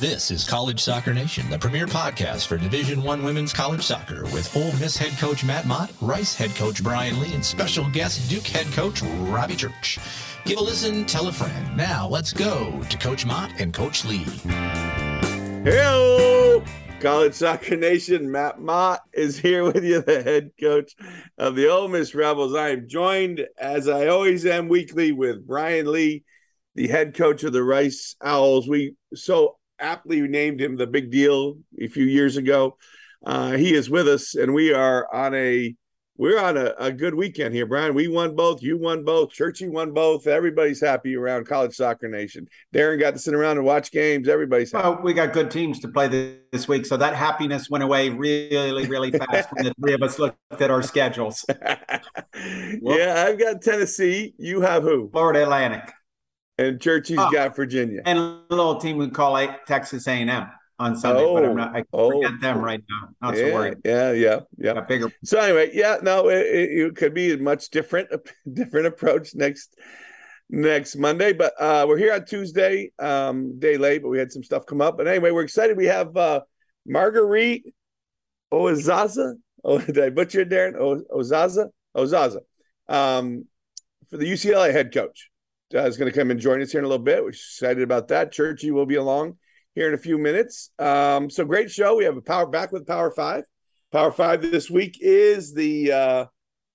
This is College Soccer Nation, the premier podcast for Division One women's college soccer, with Ole Miss head coach Matt Mott, Rice head coach Brian Lee, and special guest Duke head coach Robbie Church. Give a listen, tell a friend. Now let's go to Coach Mott and Coach Lee. Hello, College Soccer Nation. Matt Mott is here with you, the head coach of the Ole Miss Rebels. I am joined, as I always am weekly, with Brian Lee, the head coach of the Rice Owls. We so aptly named him the big deal a few years ago. Uh, he is with us, and we are on a we're on a, a, good weekend here, Brian. We won both. You won both. Churchy won both. Everybody's happy around College Soccer Nation. Darren got to sit around and watch games. Everybody's happy. Well, we got good teams to play this week, so that happiness went away really, really fast when the three of us looked at our schedules. yeah, I've got Tennessee. You have who? Florida Atlantic. And Churchy's oh, got Virginia. And a little team we call Texas A&M on Sunday, oh, but I'm not. I oh, forget them right now. Not yeah, so worried. Yeah, yeah, yeah. bigger. So anyway, yeah, no, it, it, could be a much different, different approach next next Monday. But uh, we're here on Tuesday, um, day late, but we had some stuff come up. But anyway, we're excited. We have uh, Marguerite Ozaza. Oh, did I butcher it, Darren? Ozaza, Ozaza, um, for the UCLA head coach uh, is going to come and join us here in a little bit. We're excited about that. Churchy will be along here in a few minutes. Um, so great show. We have a power back with Power Five. Power Five this week is the uh,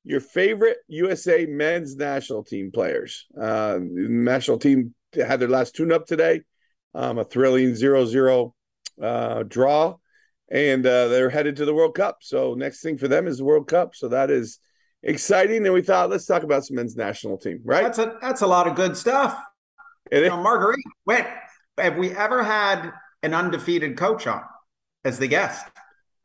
your favorite USA men's national team players. Uh, national team had their last tune up today. Um, a thrilling 0-0 uh, draw, and uh, they're headed to the World Cup. So next thing for them is the World Cup. So that is exciting. And we thought, let's talk about some men's national team, right? That's a that's a lot of good stuff. And you know, Marguerite, wait, have we ever had an undefeated coach on as the guest?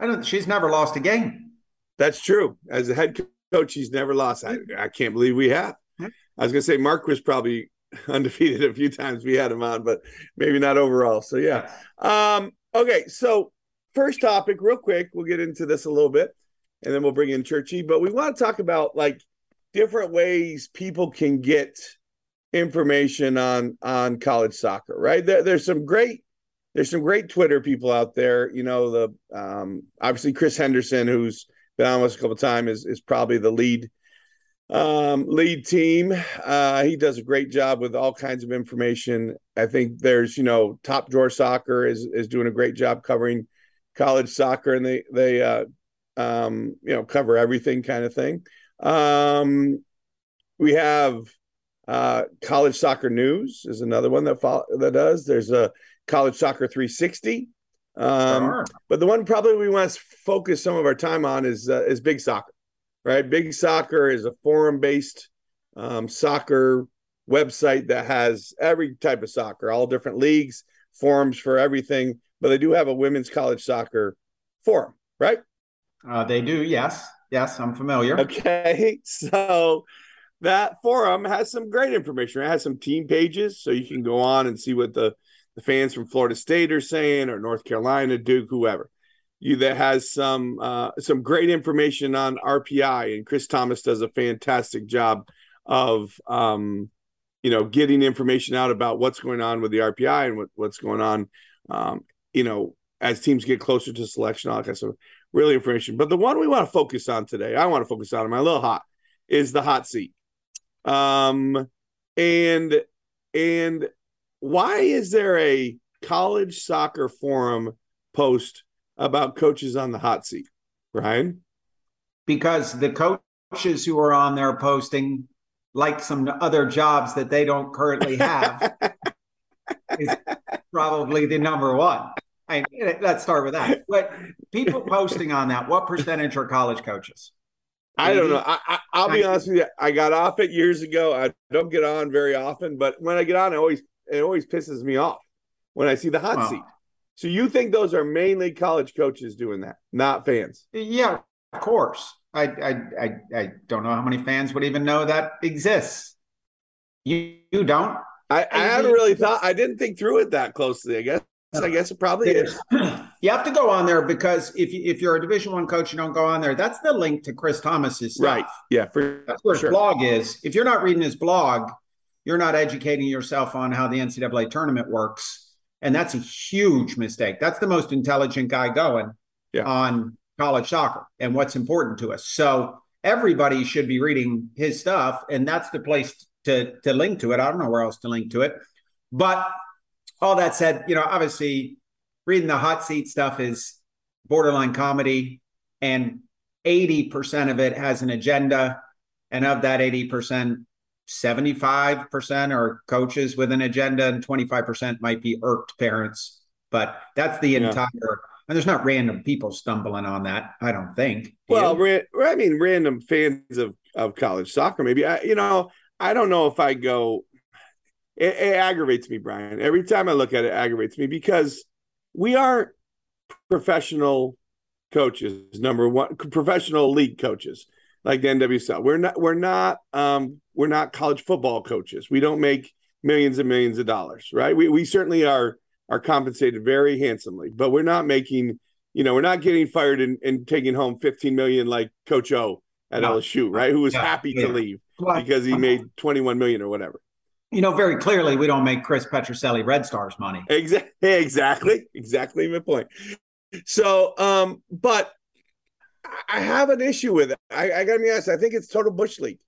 I don't. She's never lost a game. That's true. As a head coach, she's never lost. I, I can't believe we have. I was going to say Mark was probably undefeated a few times we had him on, but maybe not overall. So yeah. Um, okay, so first topic, real quick. We'll get into this a little bit and then we'll bring in Churchy. But we want to talk about like different ways people can get information on on college soccer. Right there, there's some great there's some great Twitter people out there. You know, the um, obviously Chris Henderson, who's been on us a couple times, is is probably the lead um, lead team. Uh, he does a great job with all kinds of information. I think there's you know Top Drawer Soccer is is doing a great job covering college soccer, and they they uh, um, you know, cover everything kind of thing. Um, we have uh, college soccer news is another one that follow, that does. There's a college soccer 360. Um, but the one probably we want to focus some of our time on is uh, is big soccer, right? Big soccer is a forum based um, soccer website that has every type of soccer, all different leagues, forums for everything. But they do have a women's college soccer forum, right? Uh, they do, yes. Yes, I'm familiar. Okay. So that forum has some great information. It has some team pages, so you can go on and see what the, the fans from Florida State are saying, or North Carolina, Duke, whoever. You that has some uh, some great information on RPI, and Chris Thomas does a fantastic job of um, you know getting information out about what's going on with the RPI and what, what's going on, um, you know, as teams get closer to selection, all that kind of stuff really information. But the one we want to focus on today, I want to focus on, my little hot, is the hot seat. Um, and and why is there a college soccer forum post about coaches on the hot seat, Brian? Because the coaches who are on there posting like some other jobs that they don't currently have is probably the number one. I, let's start with that. But people posting on that, what percentage are college coaches? I don't know. I, I, will be honest with you. I got off it years ago. I don't get on very often, but when I get on, it always it always pisses me off when I see the hot seat. So you think those are mainly college coaches doing that, not fans? Yeah, of course. I I I, I don't know how many fans would even know that exists. You you don't. I, I haven't really thought. I didn't think through it that closely. I guess I guess it probably is. You have to go on there because if you, if you're a Division One coach, you don't go on there. That's the link to Chris Thomas's stuff. Right. Yeah. For, That's where his blog is. If you're not reading his blog, you're not educating yourself on how the NCAA tournament works. And that's a huge mistake. That's the most intelligent guy going Yeah. on college soccer and what's important to us. So everybody should be reading his stuff, and that's the place to to link to it. I don't know where else to link to it. But all that said, you know, obviously reading the hot seat stuff is borderline comedy, and 80% of it has an agenda. And of that 80%, 75% are coaches with an agenda, and 25% might be irked parents. But that's the Yeah. entire, and there's not random people stumbling on that, I don't think. Well, I mean, random fans of of college soccer, maybe. I, you know, I don't know if I go. It, it aggravates me, Brian. Every time I look at it, it aggravates me because we aren't professional coaches. Number one, professional league coaches like the NWSL. We're not. We're not. Um, we're not college football coaches. We don't make millions and millions of dollars, right? We we certainly are are compensated very handsomely, but we're not making you know, we're not getting fired and, and taking home 15 million like Coach O at No. LSU, right? Who was happy to leave because he made 21 million or whatever. You know, very clearly, we don't make Chris Petrucelli Red Stars money. Exactly, exactly, exactly my point. So, um, but I have an issue with it. I, I gotta be honest. I think it's total bush league.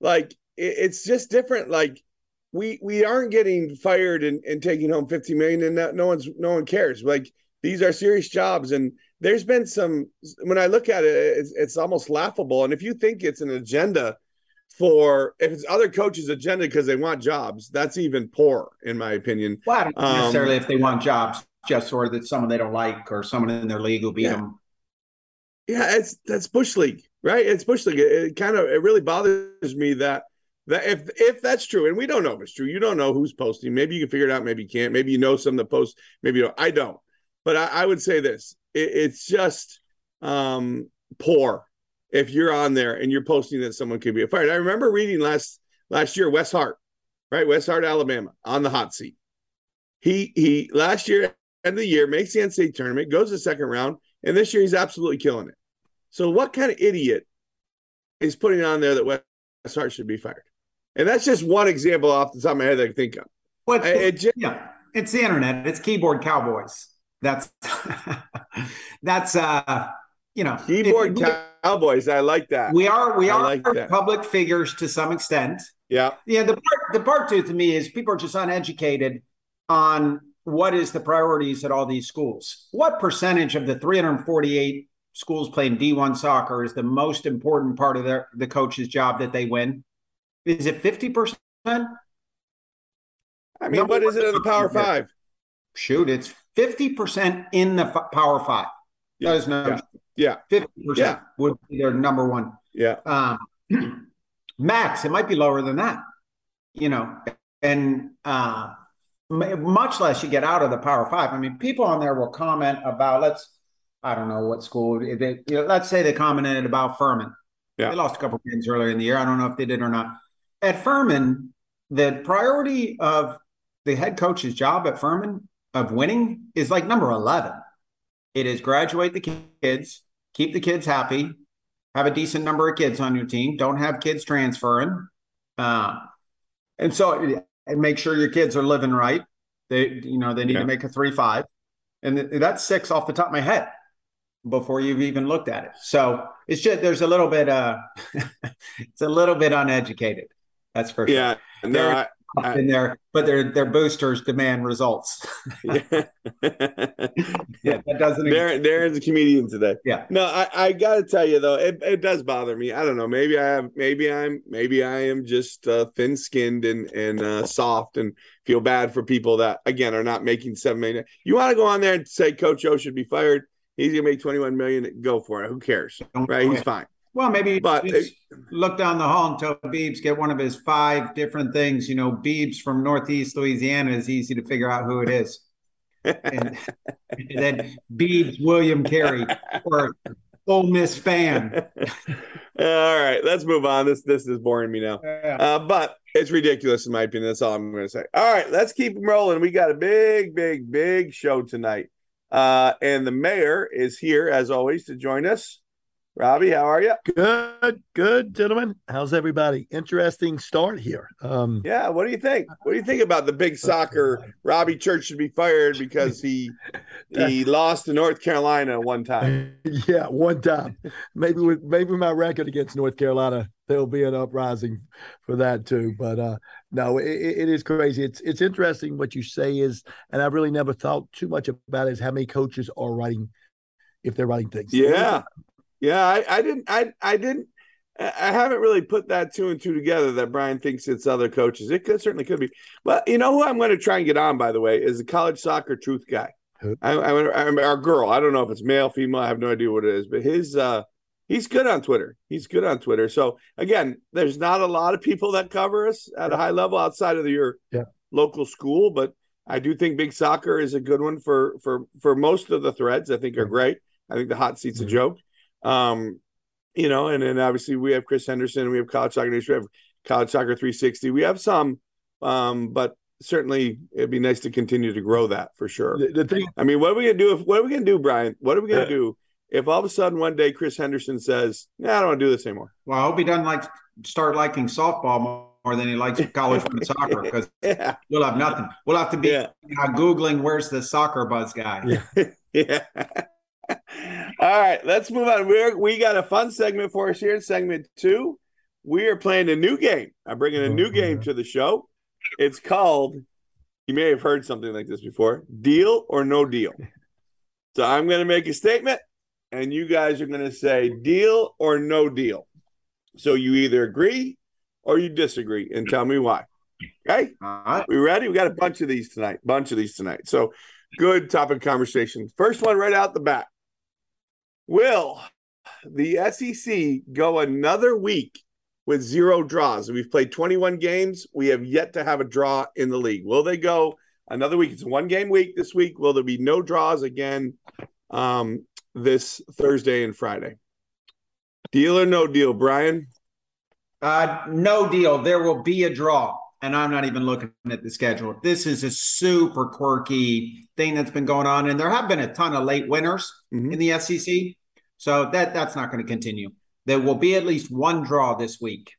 Like it, it's just different. Like we we aren't getting fired and, and taking home 50 million, and no, no one's no one cares. Like these are serious jobs, and there's been some. When I look at it, it's, it's almost laughable. And if you think it's an agenda for if it's other coaches' agenda because they want jobs, that's even poor, in my opinion. Well, I don't Um, necessarily if they want jobs, just or that someone they don't like or someone in their league will beat Yeah. them. Yeah, it's that's bush league, right? It's bush league. It, it kind of it really bothers me that that if if that's true, and we don't know if it's true, you don't know who's posting. Maybe you can figure it out. Maybe you can't. Maybe you know some that post. Maybe you don't. I don't. But I, I would say this: it, it's just um, poor if you're on there and you're posting that someone could be fired. I remember reading last last year Wes Hart, right? Wes Hart, Alabama, on the hot seat. He he last year end of the year makes the NCAA tournament, goes to the second round, and this year he's absolutely killing it. So what kind of idiot is putting on there that Wes Hart should be fired? And that's just one example off the top of my head that I can think of. But I- it just, yeah, it's the internet. It's keyboard cowboys. That's that's uh, you know, keyboard it- cowboys. I like that. We are we I are like that. public figures to some extent. yeah. Yeah, the part the part two to me is people are just uneducated on what is the priorities at all these schools. What percentage of the 348 schools playing D1 soccer is the most important part of their the coach's job that they win? Is it 50%? I mean, what is it in the Power. Five? Shoot, it's 50% in the f- Power 5. Yeah, There's no yeah. 50% Yeah. would be their number one. Yeah. um, max it might be lower than that you know and uh, much less you get out of the power five i mean people on there will comment about let's i don't know what school they, you know, let's say they commented about furman Yeah. they lost a couple games earlier in the year i don't know if they did or not at furman the priority of the head coach's job at furman of winning is like number 11 it is graduate the kids keep the kids happy have a decent number of kids on your team. Don't have kids transferring, uh, and so and make sure your kids are living right. They, you know, they need Yeah. to make a three five, and th- that's six off the top of my head before you've even looked at it. So it's just there's a little bit, uh, it's a little bit uneducated. That's for sure. Yeah. No, I, I- in there, but their their boosters demand results. yeah. yeah, that doesn't. Darren, Darren's a comedian today. Yeah. No, I, I gotta tell you though, it, it does bother me. I don't know. Maybe I have maybe I'm maybe I am just uh, thin skinned and and uh, soft and feel bad for people that again are not making seven million. You want to go on there and say Coach O should be fired. He's gonna make 21 million. Go for it. Who cares? Right? He's fine. Well, maybe But- just look down the hall and tell Beebs get one of his five different things. You know, Beebs from Northeast Louisiana is easy to figure out who it is. And, and then Beebs William Carey or Ole Miss fan. All right, let's move on. This this is boring me now. Yeah. Uh, but it's ridiculous in my opinion. That's all I'm going to say. All right, let's keep them rolling. We got a big, big, big show tonight. Uh, and the mayor is here as always to join us. Robbie, how are you? Good, good, gentlemen. How's everybody? Interesting start here. Um, yeah, what do you think? What do you think about the big soccer? Robbie Church should be fired because he he lost to North Carolina one time. Yeah, one time. Maybe with maybe my record against North Carolina, there'll be an uprising for that too. But uh, no, it, it is crazy. It's it's interesting what you say is, and I've really never thought too much about it, is how many coaches are writing if they're writing things. Yeah. Yeah, I, I didn't I I didn't I haven't really put that two and two together that Brian thinks it's other coaches. It could certainly could be. But you know who I'm going to try and get on, by the way, is the college soccer truth guy. I, I, our girl. I don't know if it's male, female. I have no idea what it is, but his uh he's good on Twitter. He's good on Twitter. So again, there's not a lot of people that cover us at yeah. a high level outside of your yeah. local school, but I do think big soccer is a good one for for for most of the threads. I think are great. I think the hot seat's mm-hmm. a joke. Um, you know, and then obviously we have Chris Henderson, we have College Soccer Nation, we have College Soccer 360. We have some, um, but certainly it'd be nice to continue to grow that for sure. The, the thing, I mean, what are we gonna do? If what are we gonna do, Brian? What are we gonna do if all of a sudden one day Chris Henderson says, "Yeah, I don't want to do this anymore"? Well, I hope he doesn't like start liking softball more, more than he likes college soccer because yeah. we'll have nothing. We'll have to be yeah. uh, googling where's the soccer buzz guy. Yeah. yeah. All right, let's move on. We're we got a fun segment for us here in segment two. We are playing a new game. I'm bringing a oh, new game to the show. It's called. You may have heard something like this before. Deal or no deal. So I'm going to make a statement, and you guys are going to say deal or no deal. So you either agree or you disagree, and tell me why. Okay. All right. We ready? We got a bunch of these tonight. Bunch of these tonight. So good topic conversation. First one right out the bat. Will the SEC go another week with zero draws? We've played 21 games. We have yet to have a draw in the league. Will they go another week? It's a one game week this week. Will there be no draws again um, this Thursday and Friday? Deal or no deal, Brian? Uh, no deal. There will be a draw and I'm not even looking at the schedule. This is a super quirky thing that's been going on, and there have been a ton of late winners mm-hmm. in the SEC. So that that's not going to continue. There will be at least one draw this week.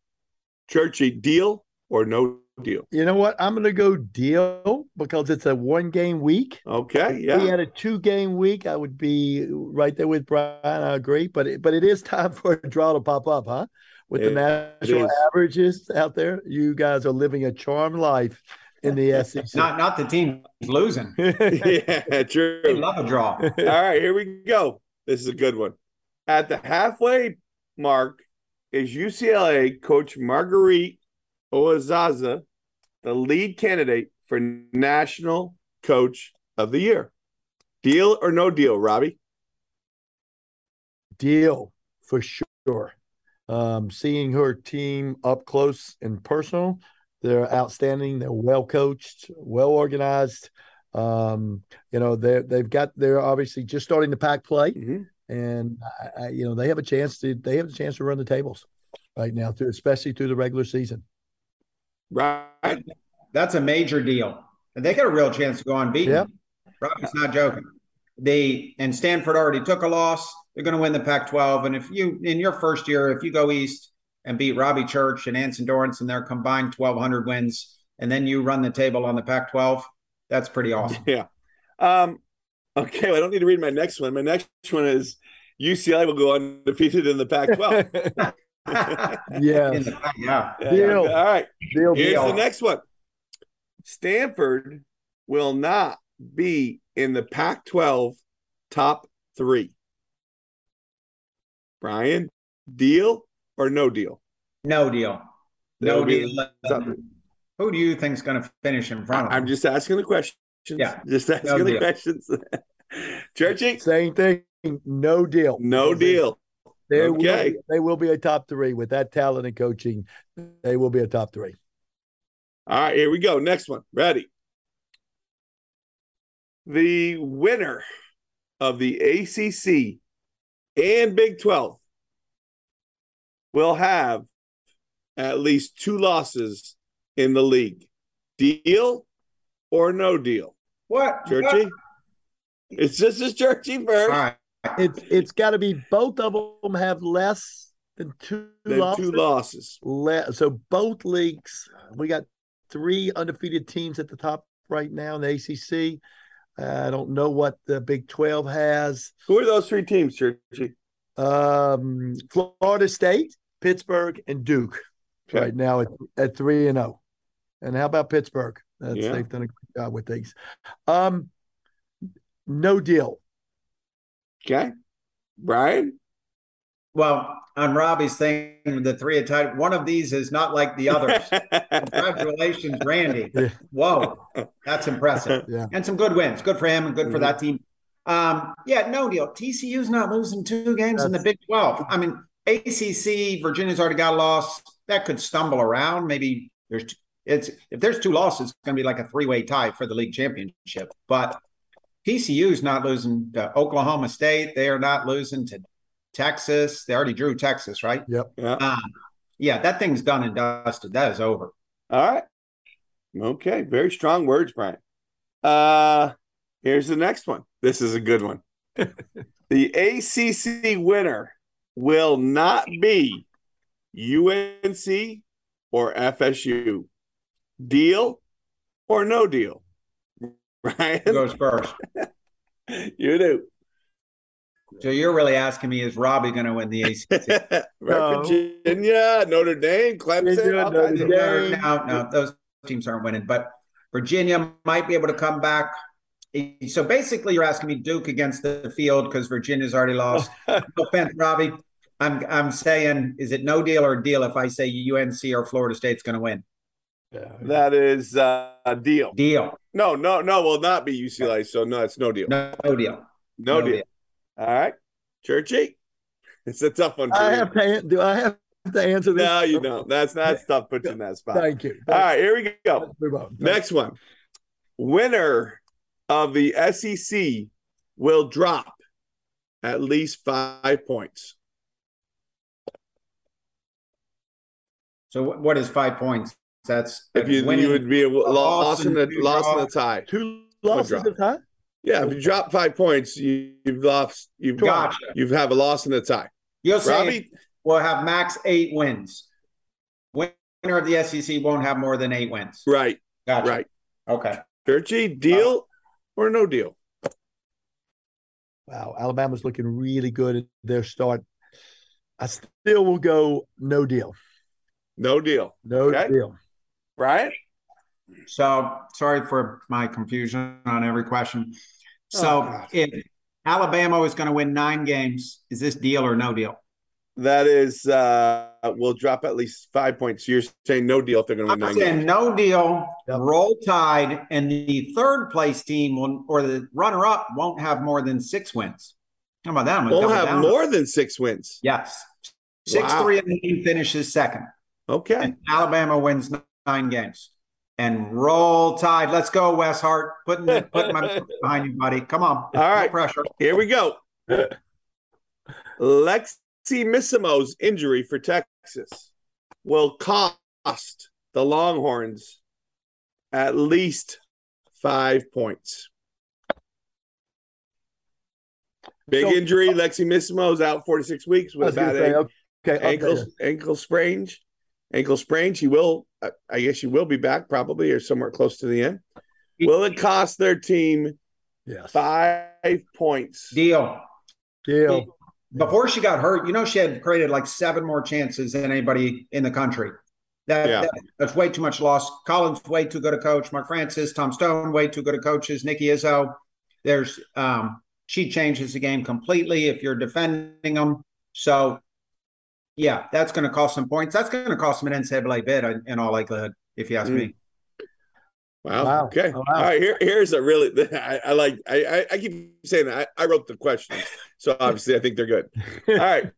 Churchy, deal or no deal? You know what? I'm going to go deal because it's a one game week. Okay, yeah. we had a two game week, I would be right there with Brian. I agree, but it, but it is time for a draw to pop up, huh? With it, the national averages out there, you guys are living a charmed life in the SEC. not not the team losing. yeah, true. They love a draw. All right, here we go. This is a good one. At the halfway mark is UCLA coach Marguerite Aozasa, the lead candidate for National Coach of the Year. Deal or no deal, Robbie? Deal for sure. Um, seeing her team up close and personal, they're outstanding. They're well coached, well organized. Um, you know, they they've got they're obviously just starting to pack play. Mm-hmm and I, I, you know they have a chance to they have a chance to run the tables right now, through, especially through the regular season. Right, that's a major deal, and they got a real chance to go unbeaten. Yeah, Robbie's not joking. They and Stanford already took a loss. They're going to win the Pac-12, and if you in your first year, if you go east and beat Robbie Church and Anson Dorrance and their combined 1,200 wins, and then you run the table on the Pac-12, that's pretty awesome. Yeah. Um, Okay, well, I don't need to read my next one. My next one is UCLA will go undefeated in the Pac-12. yeah, yeah. Deal. All right. Deal, Here's deal. the next one. Stanford will not be in the Pac-12 top three. Brian, deal or no deal? No deal. No deal. Who do you think is going to finish in front of? I'm just asking the question. Yeah. Just asking no the questions. Churchy? Same thing. No deal. No deal. They okay. Will, they will be a top three with that talent and coaching. They will be a top three. All right, here we go. Next one. Ready. The winner of the ACC and Big 12 will have at least two losses in the league. Deal or no deal? What? Churchy? What? It's just as churchy first. Right. It's it's got to be both of them have less than two Then losses. two losses. Le- so both leagues, we got three undefeated teams at the top right now in the ACC. I don't know what the Big Twelve has. Who are those three teams, Churchy? Um, Florida State, Pittsburgh, and Duke Okay. right now at, at three and zero. And how about Pittsburgh? That's, Yeah. They've done a good job with things. Um, no deal. Okay. Brian? Well, on Robbie's thing, the three are tied. One of these is not like the others. Congratulations, Randy. Yeah. Whoa, that's impressive. Yeah. And some good wins. Good for him and good for Mhm. that team. Um, yeah, no deal. TCU's not losing two games in the Big 12. I mean, ACC, Virginia's already got a loss. That could stumble around. Maybe there's t- it's if there's two losses, it's going to be like a three-way tie for the league championship. But TCU's not losing to Oklahoma State. They are not losing to Texas. They already drew Texas, right? Yeah. Um, yeah, that thing's done and dusted. That is over. All right. Okay. Very strong words, Brian. Uh here's the next one. This is a good one. the ACC winner will not be UNC or FSU. Deal or no deal? Who Ryan, goes first? you do. So you're really asking me, is Robbie going to win the ACC? Right, Virginia, Notre Dame, Clemson, Virginia, Notre Dame. no, no, those teams aren't winning. But Virginia might be able to come back. So basically, you're asking me Duke against the field because Virginia's already lost. no offense, Robbie. I'm I'm saying, is it no deal or deal if I say UNC or Florida State's going to win? Yeah. That is uh, a deal. Deal. No, no, no, will not be UCLA. So no, it's no deal. No, no deal. No, no deal. deal. All right, Churchy. It's a tough one. For I you. have to. Do I have to answer this? No, you don't. That's that's tough. Put you in that spot. Thank you. All right, here we go. Move on. Next one. Winner of the SEC will drop at least five points. So what- what is five points? That's If you winning- you would be a loss loss in the and two loss in draw. the tie. Two losses drop. at a time. Yeah, if you drop five points, you, you've lost. You've Gotcha. You've have a loss in the tie. You'll say we'll have max eight wins. Winner of the SEC won't have more than eight wins. right, Gotcha. right. Okay. Churchy, deal or no deal? Wow, Alabama's looking really good at their start. I still will go no deal. No deal. No Okay. deal. Brian? So sorry for my confusion on every question. So Oh, if Alabama is going to win nine games, is this deal or no deal? That is, uh, will drop at least five points. You're saying no deal if they're going to win I'm nine saying games. no deal, Yep. roll tide, and the third place team will, or the runner up won't have more than six wins. How about that? We'll have down. more than six wins. Yes. Six Wow. three and the team finishes second. Okay. And Alabama wins nine games. And roll tide. Let's go, Wes Hart. Putting the, putting my behind you, buddy. Come on. All right. No pressure. Here we go. Lexi Missimo's injury for Texas will cost the Longhorns at least five points. Big So- injury. Lexi Missimo's out four to six weeks with a bad say, ankle. okay, okay. ankle ankle sprain. Ankle sprain. She will. I- I guess she will be back probably or somewhere close to the end. Will it cost their team Yes. five points? Deal. Deal. Before she got hurt, you know, she had created like seven more chances than anybody in the country. That, Yeah. that- that's way too much loss. Collins way too good a coach. Mark Francis, Tom Stone way too good a coaches. Nikki Izzo. There's um she changes the game completely if you're defending them. So yeah, that's going to cost some points. That's going to cost them an NCAA bid in, in all likelihood, if you ask Mm. me. Wow. Wow. Okay. Oh, wow. All right. Here, here's a really. I, I like. I, I, I keep saying that. I, I wrote the questions, so obviously I think they're good. All right.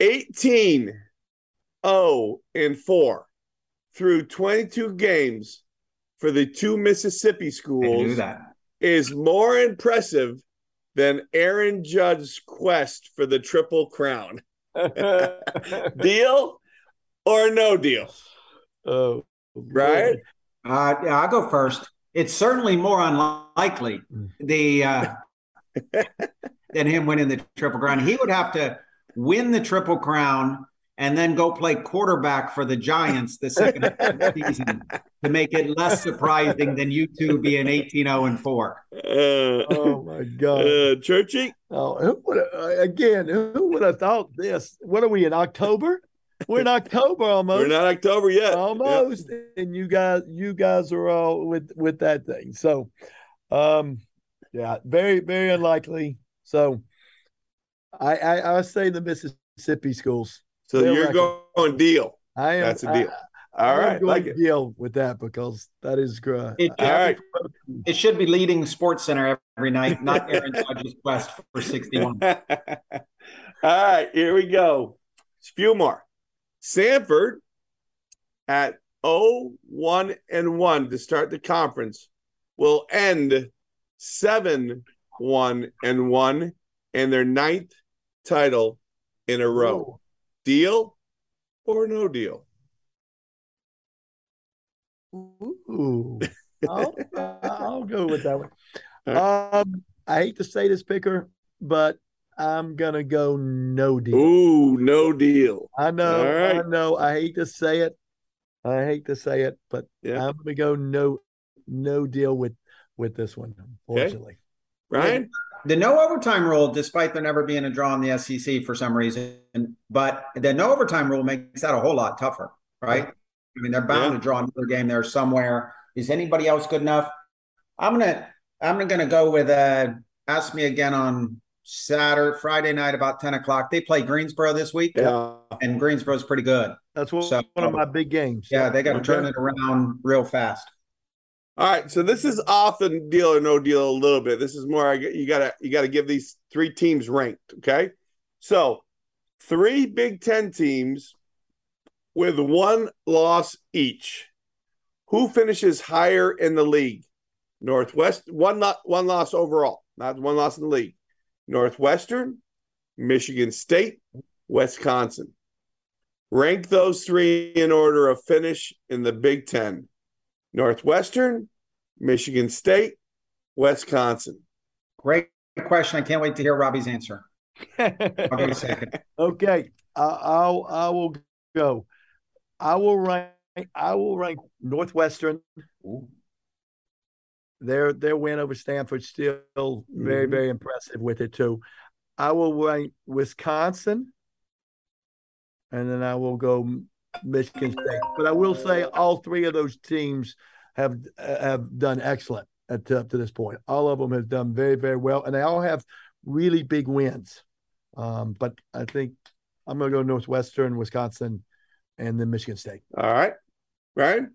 18 0 and 4 through 22 games for the two Mississippi I can do schools is more impressive than Aaron Judge's quest for the Triple Crown. deal or no deal? oh, Right? Uh, yeah, I'll go first. It's certainly more unlikely. Mm. The uh, than him winning the Triple Crown. He would have to win the Triple Crown and then go play quarterback for the Giants the second half of the season to make it less surprising than you two being 18 0 and 4. Uh, Oh my God! uh, Churchy, Oh, who would uh, again? Who would have thought this? What are we in October? We're in October almost. we're not October yet. almost, and you guys, you guys are all with with that thing. So, um, yeah, very very unlikely. So, I I, I say the Mississippi schools. So They'll you're reckon. going deal. I am. That's a deal. I, All I'm right, going like to it. deal with that because that is great. It- All right. It should be leading Sports Center every night, not Aaron Judge's quest for 61. All right, here we go. It's a few more. Samford at 0 1 and 1 to start the conference will end 7 1 and 1 and their ninth title in a row. Deal or no deal? Ooh, I'll, I'll go with that one. Um, I hate to say this, picker, but I'm gonna go no deal. Ooh, no deal. I know, right. I know. I hate to say it. I hate to say it, but Yeah. I'm gonna go no, no deal with with this one. Unfortunately, Ryan? The no overtime rule, despite there never being a draw in the SEC for some reason, but the no overtime rule makes that a whole lot tougher, right? I mean, they're bound Yeah. to draw another game there somewhere. Is anybody else good enough? I'm gonna I'm gonna go with uh ask me again on Saturday, Friday night about 10 o'clock. They play Greensboro this week, Yeah. and Greensboro's pretty good. that's one, So- one of my big games. Yeah, they got to turn it around real fast. All right, so this is off the deal or no deal a little bit. This is more. I You gotta you gotta give these three teams ranked. Okay, so three Big Ten teams with one loss each. Who finishes higher in the league? Northwest one not one loss overall, not one loss in the league. Northwestern, Michigan State, Wisconsin. Rank those three in order of finish in the Big Ten. Northwestern, Michigan State, Wisconsin. Great question. I can't wait to hear Robbie's answer. I'll go second. okay, I, I'll I will go. I will rank. I will rank Northwestern. Their their win over Stanford still very Mhm. very impressive with it too. I will rank Wisconsin, and then I will go Michigan State. But I will say all three of those teams have have done excellent at, up to this point. All of them have done very very well, and they all have really big wins. Um, but I think I'm going to go Northwestern, Wisconsin, and then Michigan State. All right. Ryan?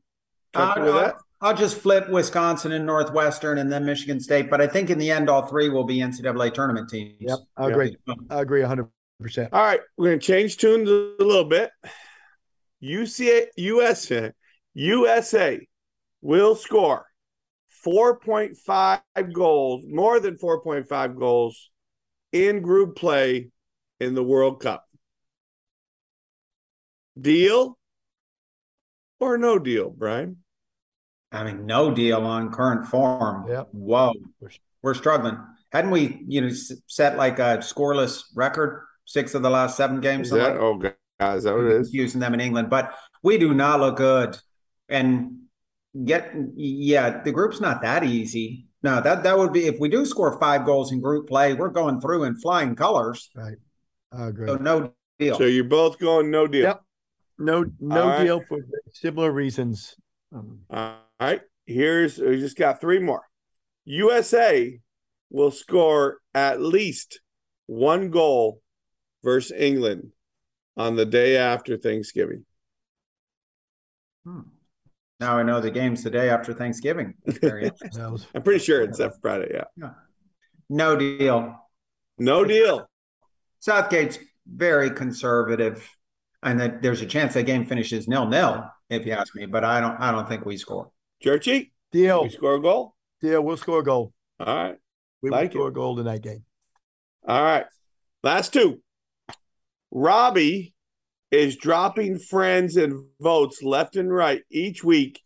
Comfortable with I'll, that? I'll just flip Wisconsin and Northwestern and then Michigan State. But I think in the end, all three will be NCAA tournament teams. Yep, I Yeah. agree. I agree 100. percent All right. We're going to change tunes a little bit. UCA, USA, USA will score 4.5 goals, more than 4.5 goals in group play in the World Cup. Deal or no deal, Brian? I mean, no deal on current form. Yep. Whoa, we're struggling. Hadn't we, you know, set like a scoreless record, six of the last seven games? Is that, like oh, God, is that what it is? using them in England, but we do not look good. And get yeah, the group's not that easy. No, that that would be if we do score five goals in group play, we're going through in flying colors. Right. I agree. So no deal. So you're both going no deal. Yep. No, no All right. deal for similar reasons. Um, All right. Here's we just got three more. USA will score at least one goal versus England on the day after Thanksgiving. Hmm. Now I know the game's the day after Thanksgiving. Very interesting. that was I'm pretty sure it's that Friday. Yeah. no deal. No deal. Southgate's very conservative, and that there's a chance that game finishes nil nil. If you ask me, but I don't. I don't think we score. Churchy, deal. we score a goal. Deal. We'll score a goal. All right. We Like will score it. a goal in that game. All right. Last two. Robbie is dropping friends and votes left and right each week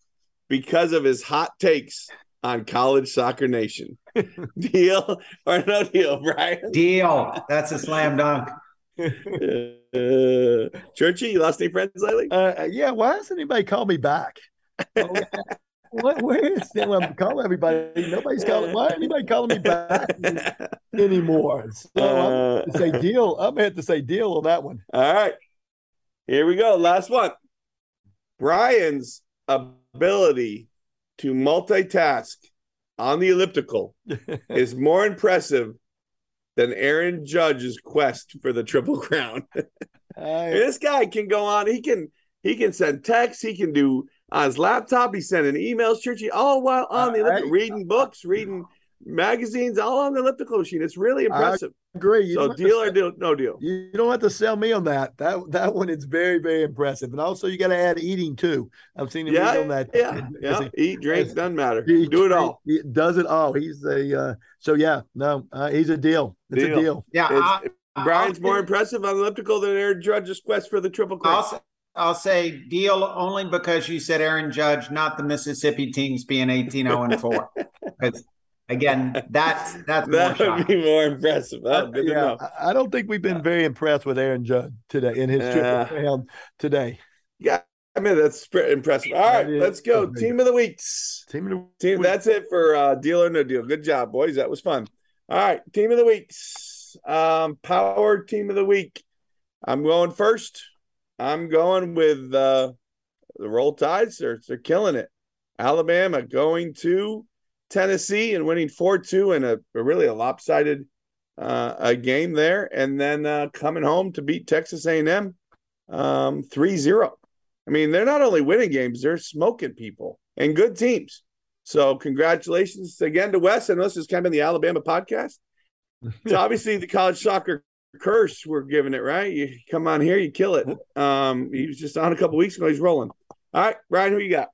because of his hot takes on College Soccer Nation. deal or no deal, Brian? Deal. That's a slam dunk. Uh, Churchy, you lost any friends lately? Uh, yeah, why hasn't anybody called me back? Oh, what, where is them? I'm calling everybody. Nobody's calling. Why anybody calling me back anymore? So Uh, I'm to say deal. I'm going to to say deal on that one. All right. Here we go. Last one. Brian's ability to multitask on the elliptical is more impressive than Aaron Judge's quest for the triple crown. I, this guy can go on. He can he can send texts. He can do on his laptop. He's sending emails, churchy, all while on the I- elliptical, reading books, reading magazines, all on the elliptical machine. It's really impressive. agree. You so don't to deal or deal, no deal. You you don't have to sell me on that. That that one is very very impressive, and also you got to add eating too. I've seen him Yeah, eat on that. Yeah, yeah. he- Eat, drink, as- doesn't matter. he- Do it all. He does it all. He's a uh, so yeah. No, uh, he's a deal. It's Deal. a deal. Yeah, It's- I, Brian's I'll more impressive on elliptical than Aaron Judge's quest for the triple crown. I'll, say- deal only because you said Aaron Judge, not the Mississippi teams being 18 0 and 4. Because again, that's that's more that would shocking. be more impressive. Oh, good yeah, know. I, I don't think we've been very impressed with Aaron Judge today in his Yeah. triple crown today. Yeah, I mean that's pretty impressive. All right, That is- let's go. that's Team of the weeks. Team of the Team. That's it for uh, deal or no deal. Good job, boys. That was fun. All right, team of the weeks. Um, power team of the week. I'm going first. I'm going with uh, the Roll Tide, They're they're killing it. Alabama going to Tennessee and winning four two in a, a really a lopsided uh, a game there, and then uh, coming home to beat Texas A&M um, 3-0. I mean, they're not only winning games, they're smoking people and good teams. So congratulations again to Wes. And this is kind of the Alabama podcast. It's obviously the college soccer curse we're giving it, right? You come on here, you kill it. Um, he was just on a couple weeks ago. He's rolling. All right, Ryan, who you got?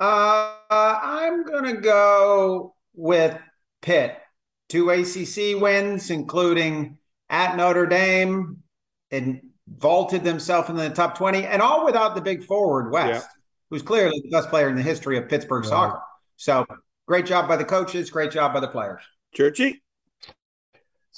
Uh, I'm going to go with Pitt. Two ACC wins, including at Notre Dame, and vaulted themselves into the top 20, and all without the big forward, West, Yeah. who's clearly the best player in the history of Pittsburgh Right. soccer. So great job by the coaches, great job by the players. Churchy?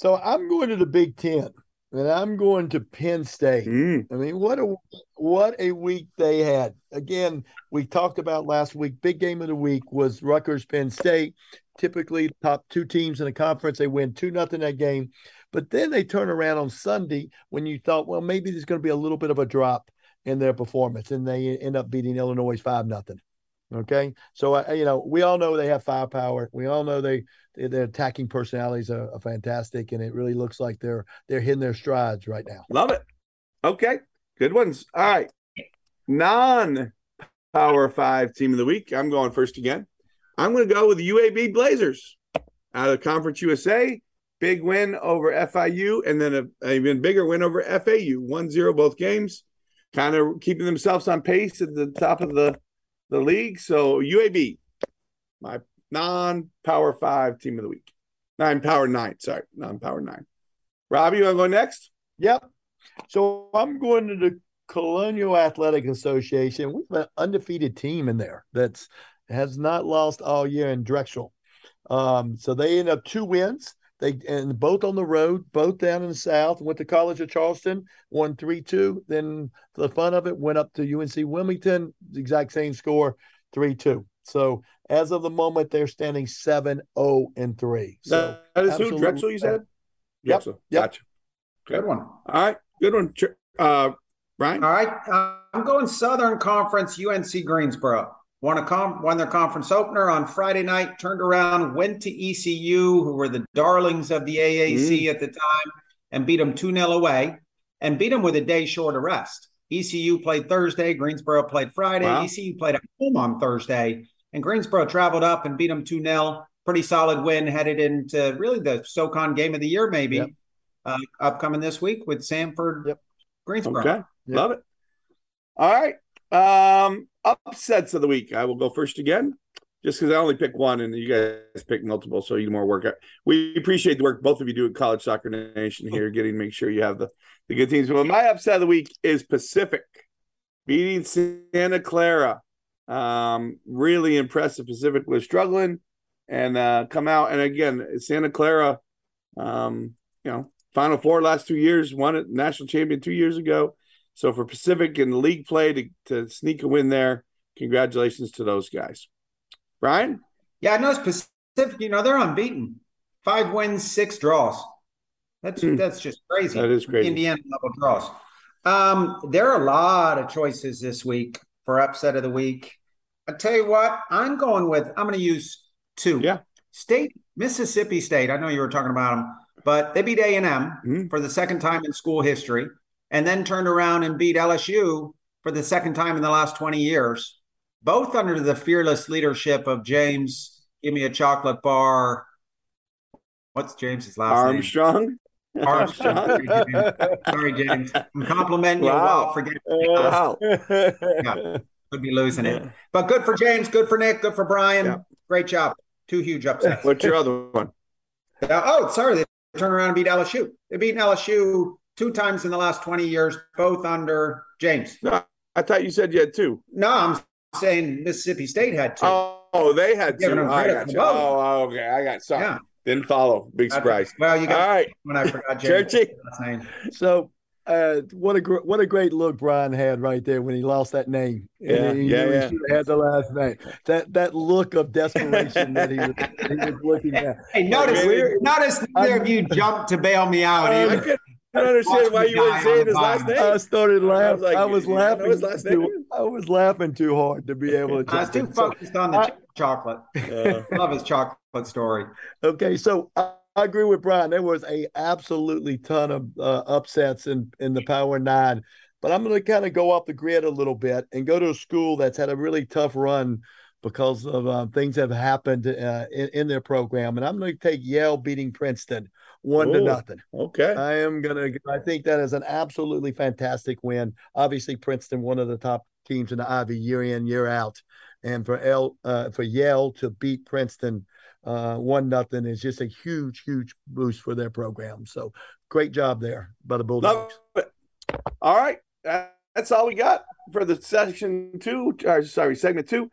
So I'm going to the Big Ten, and I'm going to Penn State. Mm, I mean, what a what a week they had. Again, we talked about last week. Big game of the week was Rutgers Penn State. Typically, top two teams in the conference, they win two nothing that game. But then they turn around on Sunday when you thought, well, maybe there's going to be a little bit of a drop in their performance, and they end up beating Illinois five nothing. Okay, so uh, you know we all know they have firepower. We all know they their attacking personalities are, are fantastic, and it really looks like they're they're hitting their strides right now. love it. Okay, good ones. All right. Non Power Five team of the week. I'm going first again. I'm going to go with the UAB Blazers out of Conference USA. Big win over FIU, and then a, even bigger win over FAU. 1 0 both games, kind of keeping themselves on pace at the top of the, the league. So, UAB, my non Power Five team of the week. Nine Power Nine, sorry, non Power Nine. Robbie, you want to go next? Yep. So I'm going to the Colonial Athletic Association. We have an undefeated team in there that's has not lost all year in Drexel. Um, so they end up two wins. They and both on the road, both down in the south. Went to College of Charleston, won three two. Then for the fun of it, went up to UNC Wilmington, the exact same score, three two. So as of the moment, they're standing 7 0 and 3. So that is who? Drexel, you said? Yep, Drexel. yep. Gotcha. Good one. All right. Good one. Tr- Uh, Brian? All right, uh, I'm going Southern Conference, UNC Greensboro. Won a com- won their conference opener on Friday night. Turned around, went to ECU, who were the darlings of the AAC at the time, and beat them two 0 away, and beat them with a day short of rest. ECU played Thursday, Greensboro played Friday. Wow. ECU played at home on Thursday, and Greensboro traveled up and beat them two 0 Pretty solid win, headed into really the SoCon game of the year, maybe Yep. uh, upcoming this week with Samford, Yep. Greensboro. Okay. Yeah. Love it. All right. Um, upsets of the week. I will go first again, just because I only pick one and you guys pick multiple, so you more work. Out. We appreciate the work both of you do at College Soccer Nation here, getting make sure you have the, the good teams. Well, my upset of the week is Pacific beating Santa Clara. Um, really impressive. Pacific was struggling. and uh, come out. And again, Santa Clara, um, you know, Final Four last two years, won it national champion two years ago. So for Pacific and league play to, to sneak a win there, congratulations to those guys. Brian? Yeah, no, Pacific, you know, they're unbeaten. Five wins, six draws. That's mm. that's just crazy. That is crazy. Indiana level draws. Um, there are a lot of choices this week for upset of the week. I tell you what, I'm going with. I'm going to use two. Yeah. State Mississippi State. I know you were talking about them, but they beat A and M mm-hmm. for the second time in school history, and then turned around and beat LSU for the second time in the last 20 years. Both under the fearless leadership of James. Give me a chocolate bar. What's James's last Armstrong? name? Armstrong. Armstrong. Sorry, James. I'm complimenting wow. you well. Forget. Wow. Yeah could be losing it. But good for James, good for Nick, good for Brian. Yeah. Great job. Two huge upsets. What's your other one? Uh, oh, sorry. They turned around and beat LSU. They beat LSU two times in the last 20 years, both under James. No, I thought you said you had two. No, I'm saying Mississippi State had two. Oh, they had two. Oh, I got you. Oh, okay. I got sorry. Yeah. Didn't follow. Big surprise. Well, you got all right. When I forgot James. Churchy. So uh, what a gr- what a great look Brian had right there when he lost that name. Yeah, he, yeah, yeah. He had the last name. That that look of desperation that he was, he was looking at. Hey, notice really, notice there you jumped to bail me out. I couldn't understand why you weren't saying his last name. I started laughing. I was, like, I was laughing. His last name? Too, I was laughing too hard to be able to. I was too focused on the I, chocolate. Uh, Love his chocolate story. Okay, so. Uh, I agree with Brian. There was a absolutely ton of uh, upsets in in the Power Nine, but I'm going to kind of go off the grid a little bit and go to a school that's had a really tough run because of uh, things that have happened uh, in, in, their program, and I'm going to take Yale beating Princeton one Ooh, to nothing. Okay, I am going to. I think that is an absolutely fantastic win. Obviously, Princeton, one of the top teams in the Ivy year in year out, and for L uh, for Yale to beat Princeton uh, one nothing is just a huge, huge boost for their program. So great job there by the Bulldogs. All right, that's all we got for the section two. Or, sorry, segment two.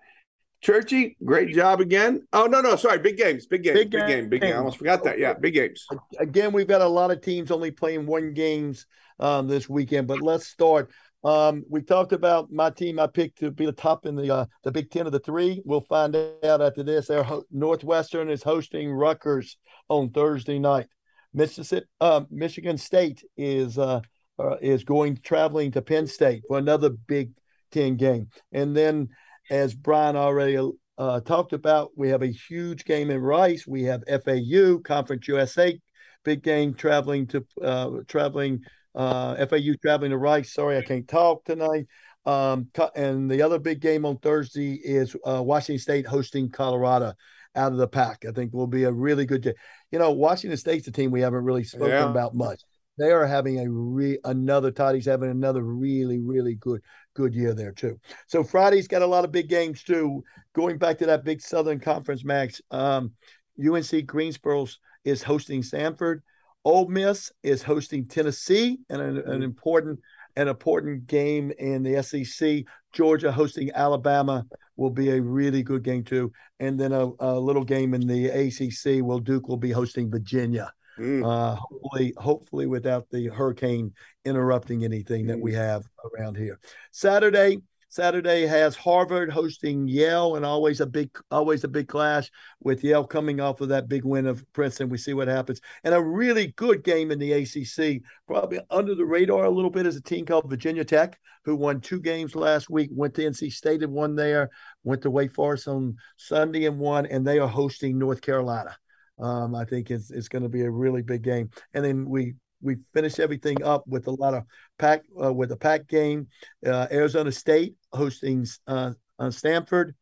Churchy, great job again. Oh no, no, sorry, big games, big games, big, big game, big game. I almost forgot that. Yeah, big games. Again, we've got a lot of teams only playing one games um, this weekend, but let's start. Um, we talked about my team. I picked to be the top in the uh, the Big Ten of the three. We'll find out after this. Their ho- Northwestern is hosting Rutgers on Thursday night. Mississippi, uh, Michigan State is uh, uh, is going traveling to Penn State for another Big Ten game. And then, as Brian already uh, talked about, we have a huge game in Rice. We have FAU Conference USA big game traveling to uh, traveling uh, FAU traveling to Rice. Sorry, I can't talk tonight. Um, and the other big game on Thursday is uh, Washington State hosting Colorado out of the Pac. I think will be a really good day. You know, Washington State's a team we haven't really spoken yeah. about much. They are having a re another Toddy's having another really really good good year there too. So Friday's got a lot of big games too. Going back to that big Southern Conference, Max. Um, UNC Greensboro is hosting Samford. Ole Miss is hosting Tennessee and an, an mm-hmm. important an important game in the SEC. Georgia hosting Alabama will be a really good game too, and then a, a little game in the ACC. Will Duke will be hosting Virginia. Mm. Uh, hopefully, hopefully without the hurricane interrupting anything mm. that we mm. have around here. Saturday, Saturday has Harvard hosting Yale, and always a big, always a big clash with Yale coming off of that big win of Princeton. We see what happens, and a really good game in the ACC. Probably under the radar a little bit is a team called Virginia Tech, who won two games last week. Went to NC State and won there. Went to Wake Forest on Sunday and won, and they are hosting North Carolina. Um, I think it's, it's going to be a really big game. And then we we finished everything up with a lot of Pac uh, with a Pac game. Uh, Arizona State hosting uh, Stanford,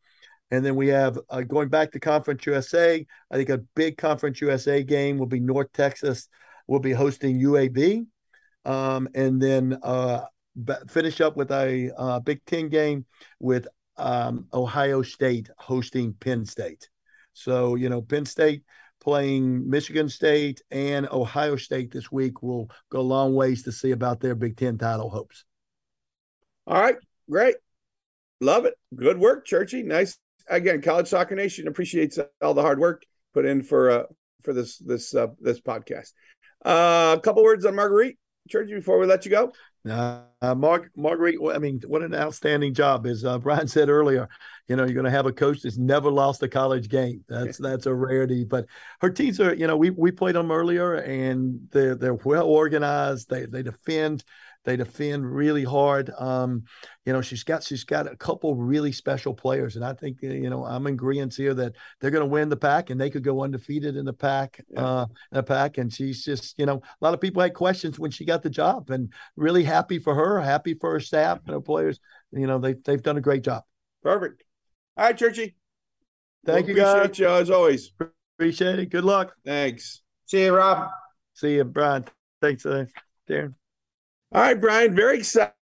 and then we have uh, going back to Conference USA. I think a big Conference USA game will be North Texas will be hosting UAB, um, and then uh, finish up with a uh, Big Ten game with um, Ohio State hosting Penn State. So you know Penn State playing Michigan State and Ohio State this week will go a long ways to see about their Big Ten title hopes. All right, great. Love it. Good work, Churchy. Nice again, College Soccer Nation appreciates all the hard work put in for uh, for this this uh, this podcast. Uh, a couple words on Marguerite Churchy before we let you go. Uh, Mark, Marguerite, I mean, what an outstanding job! As uh, Brian said earlier, you know, you're going to have a coach that's never lost a college game. That's that's a rarity. But her teams are, you know, we we played them earlier, and they're they're well organized. They they defend they defend really hard. Um, you know, she's got she's got a couple really special players, and I think you know I'm in agreement here that they're going to win the Pac, and they could go undefeated in the Pac, yeah. uh, in the Pac. And she's just, you know, a lot of people had questions when she got the job, and really happy for her, happy for her staff and her players. You know, they they've done a great job. Perfect. All right, Churchy. Thank we'll you, appreciate guys. you as always. Appreciate it. Good luck. Thanks. See you, Rob. See you, Brian. Thanks, uh, Darren. All right, Brian. Very excited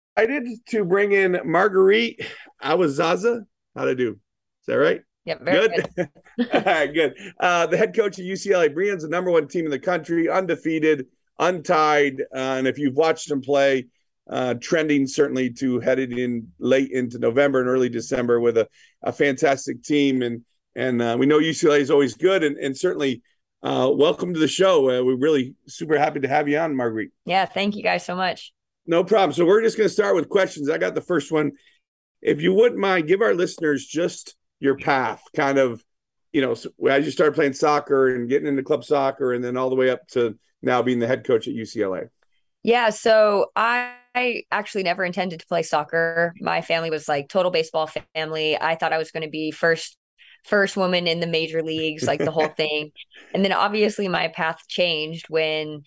to bring in Marguerite Aozasa. How'd I do? Is that right? Yep, very good. good. All right, good. Uh, the head coach of UCLA, Bruins the number one team in the country, undefeated, untied. Uh, and if you've watched them play, uh, trending certainly to headed in late into November and early December with a, a fantastic team. And and uh, we know UCLA is always good, and, and certainly uh, welcome to the show. Uh, we're really super happy to have you on, Marguerite. Yeah, thank you guys so much. No problem. So we're just going to start with questions. I got the first one. If you wouldn't mind, give our listeners just your path, kind of, you know, as you started playing soccer and getting into club soccer, and then all the way up to now being the head coach at UCLA. Yeah. So I actually never intended to play soccer. My family was like total baseball family. I thought I was going to be first first woman in the major leagues, like the whole thing. And then obviously my path changed when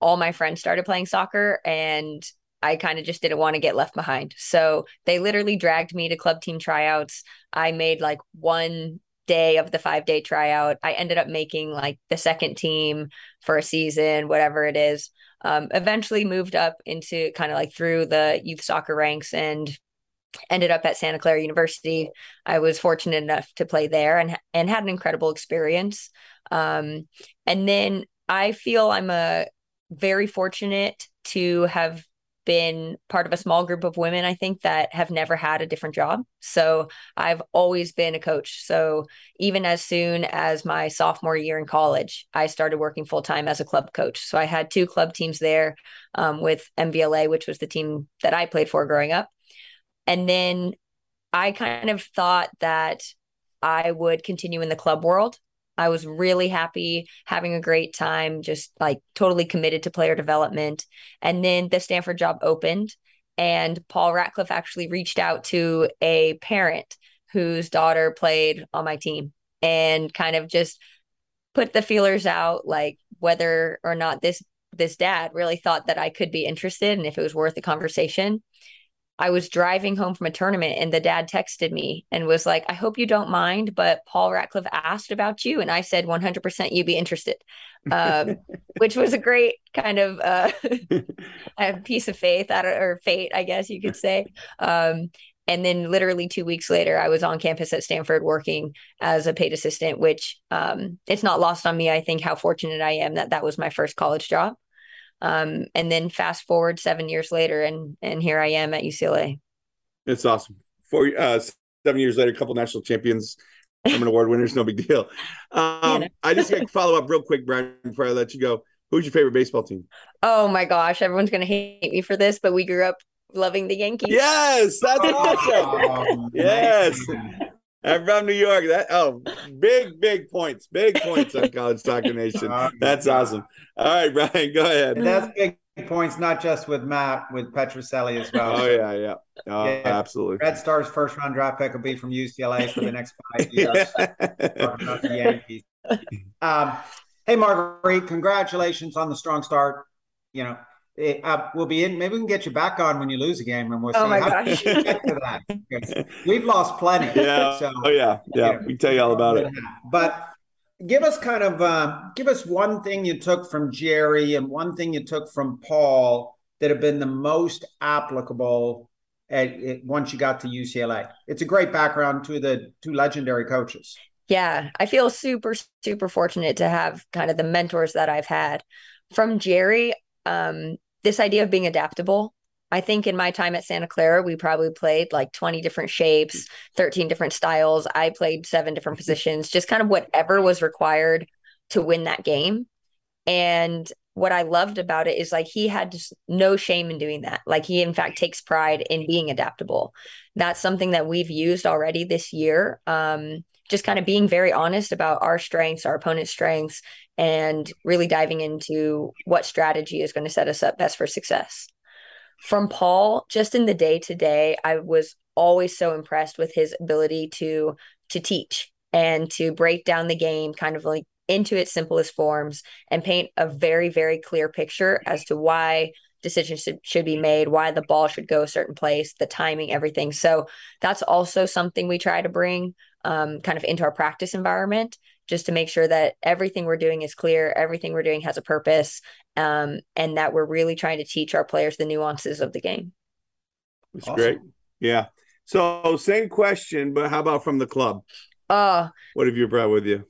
all my friends started playing soccer and I kind of just didn't want to get left behind. So they literally dragged me to club team tryouts. I made like one day of the five day tryout. I ended up making like the second team for a season, whatever it is. Um, eventually moved up into kind of like through the youth soccer ranks and ended up at Santa Clara University. I was fortunate enough to play there and and had an incredible experience. Um, and then I feel I'm a very fortunate to have been part of a small group of women i think that have never had a different job. So i've always been a coach. So even as soon as my sophomore year in college i started working full-time as a club coach. So i had two club teams there um, with mvla which was the team that i played for growing up. And then i kind of thought that i would continue in the club world I was really happy, having a great time, just like totally committed to player development. And then the Stanford job opened, and Paul Ratcliffe actually reached out to a parent whose daughter played on my team and kind of just put the feelers out like whether or not this this dad really thought that I could be interested and if it was worth the conversation. I was driving home from a tournament and the dad texted me and was like, I hope you don't mind, but Paul Ratcliffe asked about you. And I said, 100% you'd be interested, um, which was a great kind of uh, a piece of faith or fate, I guess you could say. Um, and then literally two weeks later, I was on campus at Stanford working as a paid assistant, which um, it's not lost on me. I think how fortunate I am that that was my first college job. Um, and then fast forward seven years later, and and here I am at UCLA. It's awesome. Four uh, seven years later, a couple national champions, I'm an Award winner. It's no big deal. Um. I just got to follow up real quick, Brian, before I let you go. Who's your favorite baseball team? Oh my gosh, everyone's gonna hate me for this, but we grew up loving the Yankees. Yes, that's awesome. yes. I'm from New York. That oh, big big points, big points on College Soccer Nation. That's awesome. All right, Brian, go ahead. that's big points, not just with Matt, with Petrucelli as well. Oh yeah, yeah, oh, yeah. absolutely. Red Stars first round draft pick will be from UCLA for the next five years. the Yankees. Um, hey, Marguerite, congratulations on the strong start. You know, it, uh, we'll be in. Maybe we can get you back on when you lose a game, and we'll oh see my how gosh. you to that. We've lost plenty. Yeah. So, oh yeah. Yeah. We can tell you all about it. But give us kind of uh, give us one thing you took from Jerry and one thing you took from Paul that have been the most applicable at, at, once you got to UCLA. It's a great background to the two legendary coaches. Yeah, I feel super super fortunate to have kind of the mentors that I've had from Jerry um, this idea of being adaptable I think in my time at Santa Clara, we probably played like 20 different shapes, 13 different styles. I played seven different positions, just kind of whatever was required to win that game. And what I loved about it is like he had just no shame in doing that. Like he, in fact, takes pride in being adaptable. That's something that we've used already this year. Um, just kind of being very honest about our strengths, our opponent's strengths, and really diving into what strategy is going to set us up best for success. From Paul, just in the day to day, I was always so impressed with his ability to to teach and to break down the game kind of like into its simplest forms and paint a very, very clear picture as to why decisions should, should be made, why the ball should go a certain place, the timing, everything. So that's also something we try to bring um, kind of into our practice environment just to make sure that everything we're doing is clear, everything we're doing has a purpose, um, and that we're really trying to teach our players the nuances of the game. That's awesome. great. Yeah. So same question, but how about from the club? Uh, what have you brought with you?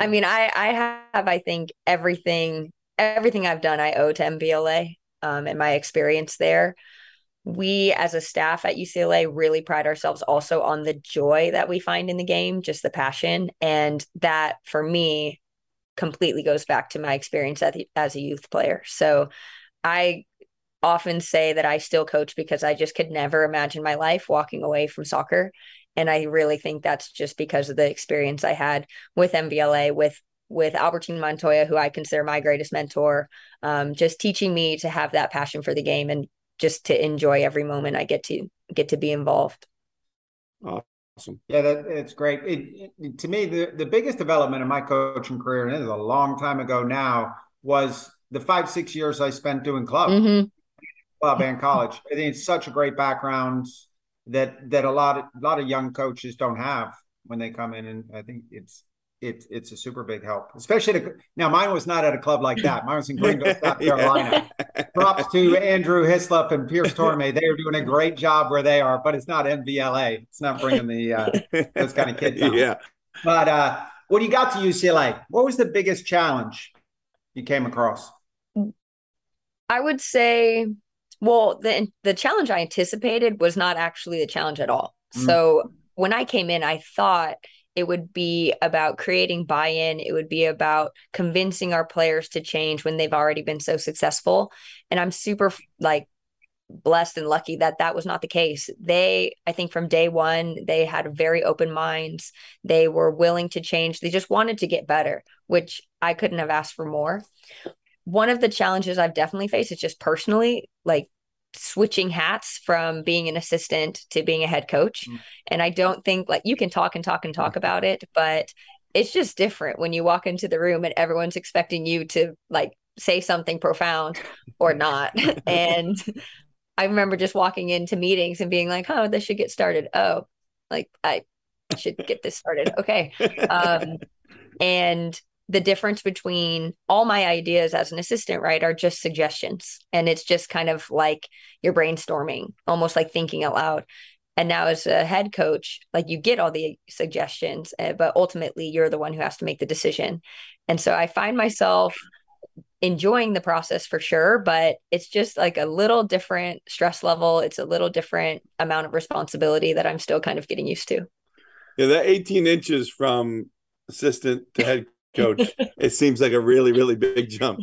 I mean, I I have I think everything everything I've done I owe to MVLA um, and my experience there. We as a staff at UCLA really pride ourselves also on the joy that we find in the game, just the passion, and that for me completely goes back to my experience as, a youth player. So I often say that I still coach because I just could never imagine my life walking away from soccer and I really think that's just because of the experience I had with MVLA, with with Albertin Montoya, who I consider my greatest mentor, um, just teaching me to have that passion for the game and just to enjoy every moment I get to get to be involved. Awesome. Yeah, that it's great. It, it, to me, the, the biggest development in my coaching career, and it is a long time ago now, was the five, six years I spent doing club, mm-hmm. club and college. I think it's such a great background that that a lot of a lot of young coaches don't have when they come in, and I think it's it's it's a super big help, especially to, now. Mine was not at a club like that. Mine was in Greenville, South Carolina. Props to Andrew Hislop and Pierce Torme. They are doing a great job where they are, but it's not MVLA. It's not bringing the uh, those kind of kids. Out. Yeah. But uh, when you got to UCLA, what was the biggest challenge you came across? I would say well, the the challenge I anticipated was not actually the challenge at all. Mm. So when I came in, I thought it would be about creating buy-in it would be about convincing our players to change when they've already been so successful. And i'm super like blessed and lucky that that was not the case. They i think from day one they had very open minds. They were willing to change. They just wanted to get better which i couldn't have asked for more. One of the challenges i've definitely faced is just personally like switching hats from being an assistant to being a head coach. Mm. And I don't think like you can talk and talk and talk about it, but it's just different when you walk into the room and everyone's expecting you to like say something profound or not. and I remember just walking into meetings and being like, oh, this should get started. Oh, like I should get this started. Okay. Um, and the difference between all my ideas as an assistant right are just suggestions. And it's just kind of like you're brainstorming almost like thinking out loud. And now as a head coach like you get all the suggestions eh, but ultimately you're the one who has to make the decision. And so i find myself enjoying the process for sure but it's just like a little different stress level. It's a little different amount of responsibility that i'm still kind of getting used to. Yeah that 18 inches from assistant to head coach. it seems like a really, really big jump.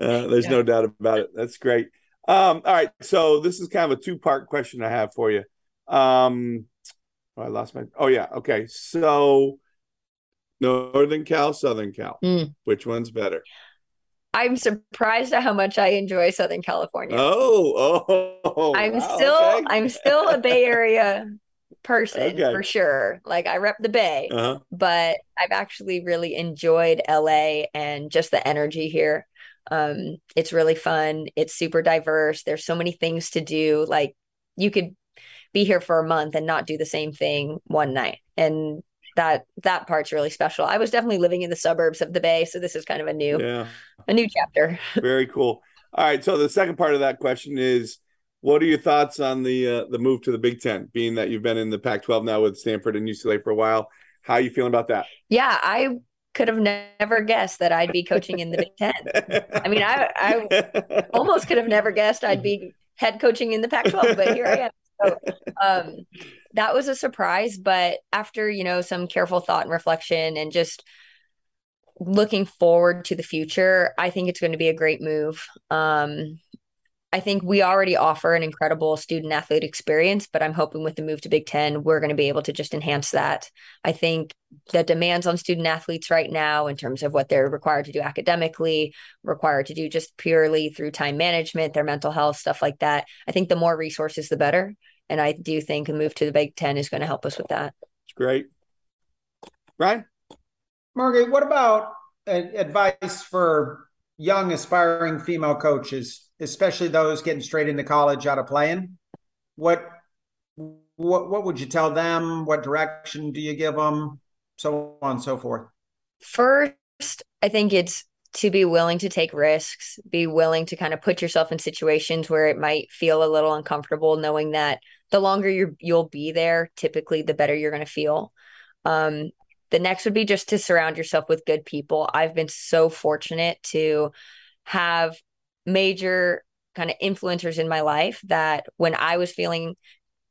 Uh, there's yeah. no doubt about it. That's great. Um, all right. So this is kind of a two part question I have for you. Um, oh, I lost my. Oh, yeah. Okay. So Northern Cal, Southern Cal. Mm. Which one's better? I'm surprised at how much I enjoy Southern California. Oh, oh, I'm wow, still okay. I'm still a Bay Area person okay. for sure. Like I rep the Bay, uh-huh. but I've actually really enjoyed LA and just the energy here. Um, it's really fun. It's super diverse. There's so many things to do. Like you could be here for a month and not do the same thing one night. And that that part's really special. I was definitely living in the suburbs of the Bay, so this is kind of a new yeah. a new chapter. Very cool. All right, so the second part of that question is what are your thoughts on the uh, the move to the Big Ten? Being that you've been in the Pac-12 now with Stanford and UCLA for a while, how are you feeling about that? Yeah, I could have never guessed that I'd be coaching in the Big Ten. I mean, I, I almost could have never guessed I'd be head coaching in the Pac 12, but here I am. So um, that was a surprise. But after, you know, some careful thought and reflection and just looking forward to the future, I think it's going to be a great move. Um, I think we already offer an incredible student athlete experience, but I'm hoping with the move to Big Ten, we're going to be able to just enhance that. I think the demands on student athletes right now, in terms of what they're required to do academically, required to do just purely through time management, their mental health, stuff like that. I think the more resources, the better. And I do think a move to the Big Ten is going to help us with that. It's great. Ryan? Margaret, what about advice for young aspiring female coaches? Especially those getting straight into college out of playing. What what what would you tell them? What direction do you give them? So on and so forth. First, I think it's to be willing to take risks, be willing to kind of put yourself in situations where it might feel a little uncomfortable, knowing that the longer you you'll be there, typically the better you're going to feel. Um, the next would be just to surround yourself with good people. I've been so fortunate to have major kind of influencers in my life that when I was feeling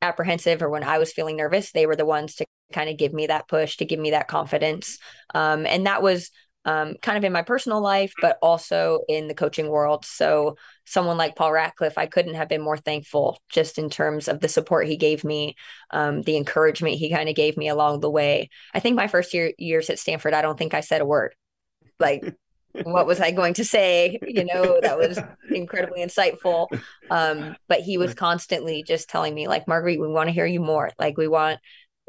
apprehensive or when I was feeling nervous, they were the ones to kind of give me that push, to give me that confidence. Um, and that was um, kind of in my personal life, but also in the coaching world. So, someone like Paul Ratcliffe, I couldn't have been more thankful just in terms of the support he gave me, um, the encouragement he kind of gave me along the way. I think my first year years at Stanford, I don't think I said a word. Like what was I going to say? You know, that was incredibly insightful. Um, but he was constantly just telling me, like, Marguerite, we want to hear you more. Like, we want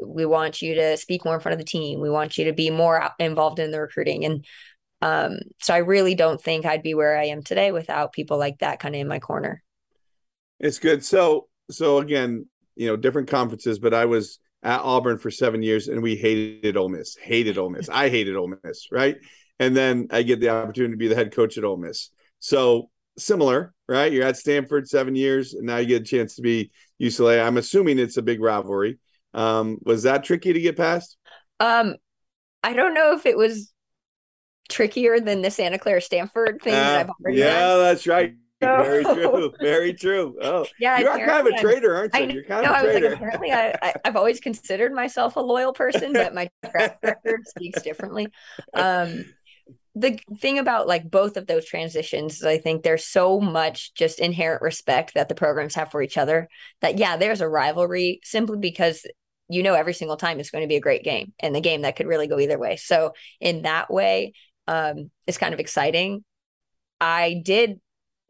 we want you to speak more in front of the team. We want you to be more involved in the recruiting. And um, so I really don't think I'd be where I am today without people like that kind of in my corner. It's good. So so again, you know, different conferences, but I was at Auburn for seven years and we hated Ole Miss, hated Ole Miss. I hated Ole Miss, right? And then I get the opportunity to be the head coach at Ole Miss. So similar, right? You're at Stanford seven years, and now you get a chance to be UCLA. I'm assuming it's a big rivalry. Um, was that tricky to get past? Um, I don't know if it was trickier than the Santa Clara Stanford thing uh, that I've already Yeah, done. that's right. Very true. Very true. Oh, yeah. You are kind of a traitor, aren't you? You're kind of a traitor. Like, apparently, I, I, have always considered myself a loyal person, but my track record speaks differently. Um, the thing about like both of those transitions is I think there's so much just inherent respect that the programs have for each other that yeah, there's a rivalry simply because you know every single time it's going to be a great game and the game that could really go either way. So in that way, um, it's kind of exciting. I did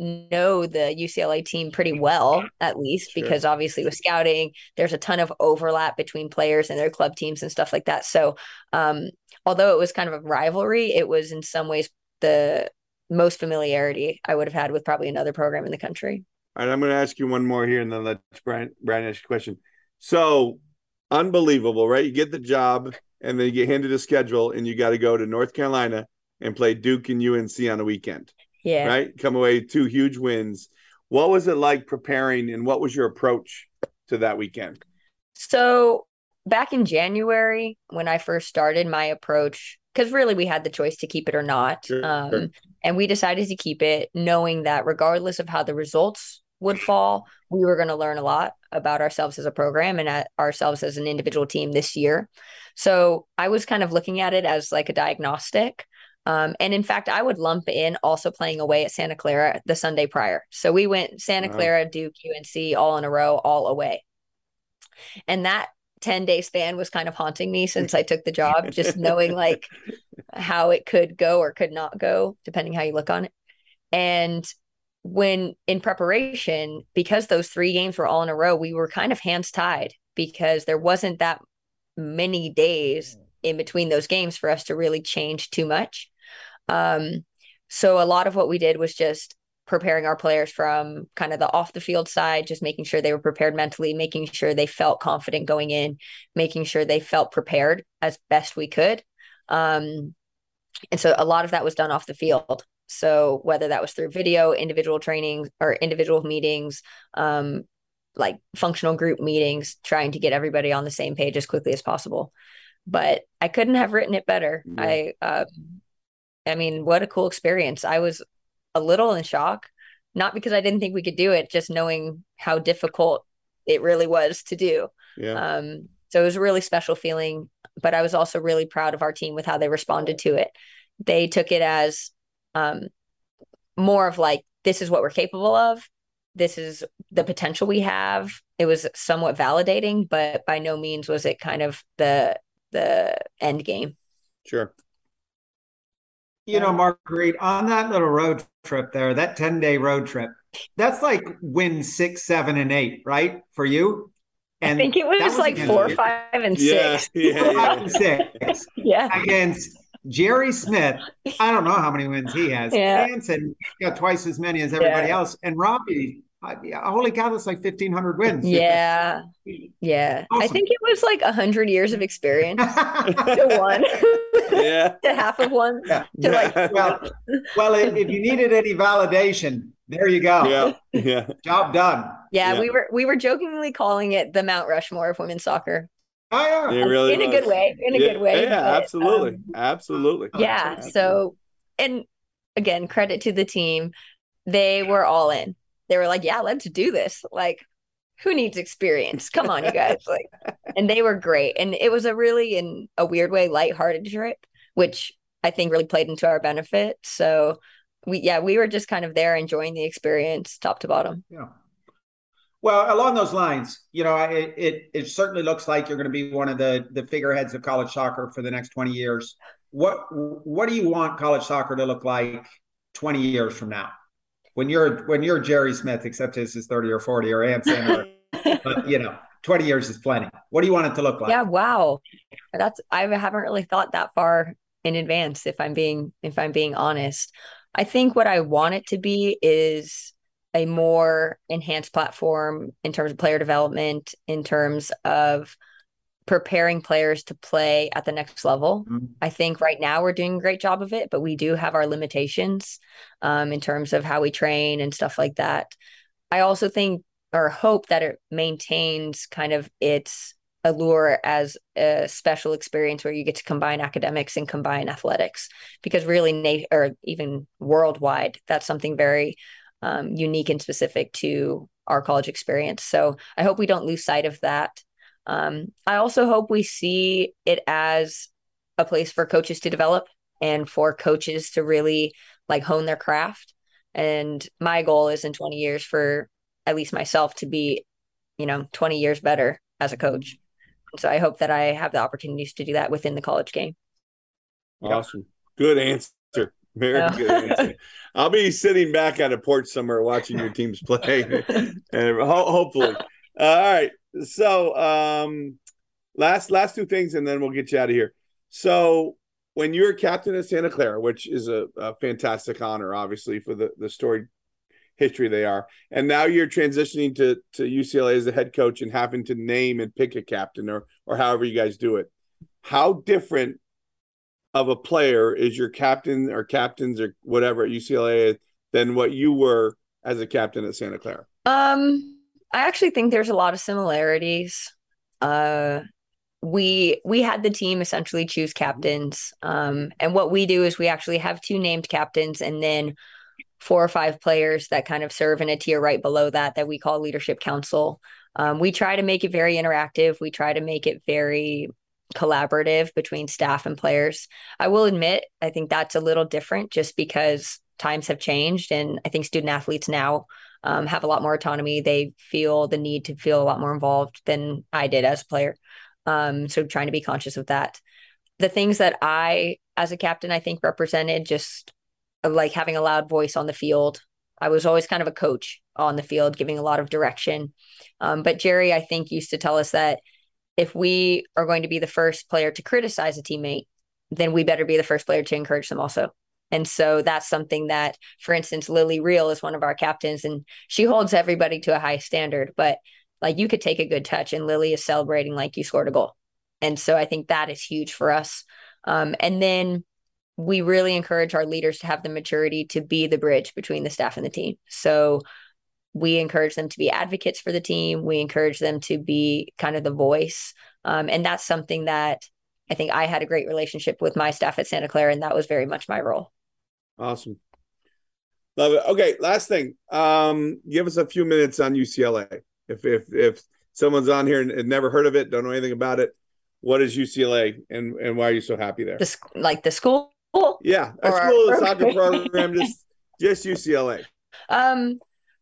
know the UCLA team pretty well, at least, sure. because obviously with scouting, there's a ton of overlap between players and their club teams and stuff like that. So, um, although it was kind of a rivalry, it was in some ways the most familiarity I would have had with probably another program in the country. All right, I'm going to ask you one more here, and then let Brian Brian ask a question. So, unbelievable, right? You get the job, and then you get handed a schedule, and you got to go to North Carolina and play Duke and UNC on a weekend. Yeah. Right. Come away two huge wins. What was it like preparing and what was your approach to that weekend? So back in January, when I first started my approach, because really we had the choice to keep it or not. Sure, um, sure. And we decided to keep it, knowing that regardless of how the results would fall, we were going to learn a lot about ourselves as a program and ourselves as an individual team this year. So I was kind of looking at it as like a diagnostic. Um, and in fact, I would lump in also playing away at Santa Clara the Sunday prior. So we went Santa Clara, Duke, UNC all in a row, all away. And that 10 day span was kind of haunting me since I took the job, just knowing like how it could go or could not go, depending how you look on it. And when in preparation, because those three games were all in a row, we were kind of hands tied because there wasn't that many days in between those games for us to really change too much. Um, so a lot of what we did was just preparing our players from kind of the off the field side, just making sure they were prepared mentally, making sure they felt confident going in, making sure they felt prepared as best we could. Um, and so a lot of that was done off the field. So whether that was through video, individual training, or individual meetings, um, like functional group meetings, trying to get everybody on the same page as quickly as possible. But I couldn't have written it better. Yeah. I, uh, I mean, what a cool experience. I was a little in shock not because I didn't think we could do it, just knowing how difficult it really was to do. Yeah. Um, so it was a really special feeling, but I was also really proud of our team with how they responded to it. They took it as um, more of like, this is what we're capable of. This is the potential we have. It was somewhat validating, but by no means was it kind of the the end game. Sure. You know, Marguerite, on that little road trip there, that 10 day road trip, that's like win six, seven, and eight, right? For you? And I think it was, was like four, five, and yeah, six. Yeah, yeah. and six. yeah. Against Jerry Smith. I don't know how many wins he has. Yeah. Anson got twice as many as everybody Yeah. else. And Robbie, I, holy cow, that's like 1,500 wins. Yeah. Yeah. I think it was like a hundred years of experience to one, Yeah. to half of one. Yeah. To like, well, well, if, if you needed any validation, there you go. Yeah. Yeah. Job done. yeah, Yeah. we were we were jokingly calling it the Mount Rushmore of women's soccer. Oh yeah. It really in a good way. In a yeah, good way. Yeah, but, absolutely. um, absolutely. yeah Absolutely. so and again credit to the team they were all in they were like yeah let's do this like who needs experience come on you guys like and they were great and it was a really in a weird way lighthearted trip which i think really played into our benefit so we yeah we were just kind of there enjoying the experience top to bottom Yeah. Well, along those lines, you know, it it, it certainly looks like you're going to be one of the the figureheads of college soccer for the next 20 years. What what do you want college soccer to look like 20 years from now? When you're when you're Jerry Smith, except his is 30 or 40 or Anson, or but you know, 20 years is plenty. What do you want it to look like? yeah wow that's i haven't really thought that far in advance if i'm being if i'm being honest i think what i want it to be is a more enhanced platform in terms of player development in terms of preparing players to play at the next level. Mhm. i think right now we're doing a great job of it but we do have our limitations um, in terms of how we train and stuff like that. I also think or hope that it maintains kind of its allure as a special experience where you get to combine academics and combine athletics because really na- or even worldwide that's something very um, unique and specific to our college experience. So i hope we don't lose sight of that um, i also hope we see it as a place for coaches to develop and for coaches to really like hone their craft and my goal is in 20 years for at least myself to be you know 20 years better as a coach so I hope that I have the opportunities to do that within the college game. Awesome. Good answer. Very Yeah. good answer. I'll be sitting back at a porch somewhere watching your teams play, and ho- hopefully. Uh, all right. So, um, last last two things, and then we'll get you out of here. So, when you're captain of Santa Clara, which is a, a fantastic honor, obviously for the the story history they are, and now you're transitioning to to UCLA as the head coach and having to name and pick a captain, or or however you guys do it. How different of a player is your captain or captains or whatever at UCLA than what you were as a captain at Santa Clara? Um, I actually think there's a lot of similarities. Uh, we we had the team essentially choose captains. Um, and what we do is we actually have two named captains and then four or five players that kind of serve in a tier right below that that we call leadership council. Um, we try to make it very interactive. We try to make it very collaborative between staff and players. I will admit, I think that's a little different just because times have changed. And I think student athletes now um, have a lot more autonomy. They feel the need to feel a lot more involved than I did as a player. Um, so trying to be conscious of that. The things that I, as a captain, I think represented just uh, like having a loud voice on the field. I was always kind of a coach on the field, giving a lot of direction. Um, but Jerry, I think, used to tell us that if we are going to be the first player to criticize a teammate, then we better be the first player to encourage them also. And so that's something that, for instance, Lilly Reale is one of our captains and she holds everybody to a high standard. But like you could take a good touch and Lilly is celebrating like you scored a goal. And so I think that is huge for us. Um, and then we really encourage our leaders to have the maturity to be the bridge between the staff and the team. So we encourage them to be advocates for the team. We encourage them to be kind of the voice. Um, and that's something that I think I had a great relationship with my staff at Santa Clara, and that was very much my role. Awesome. Love it. Okay, last thing. Um, give us a few minutes on UCLA. If if if someone's on here and, and never heard of it, don't know anything about it, what is UCLA and and why are you so happy there? The, sc- like the school. Yeah, a school, a soccer program, just just UCLA. Um,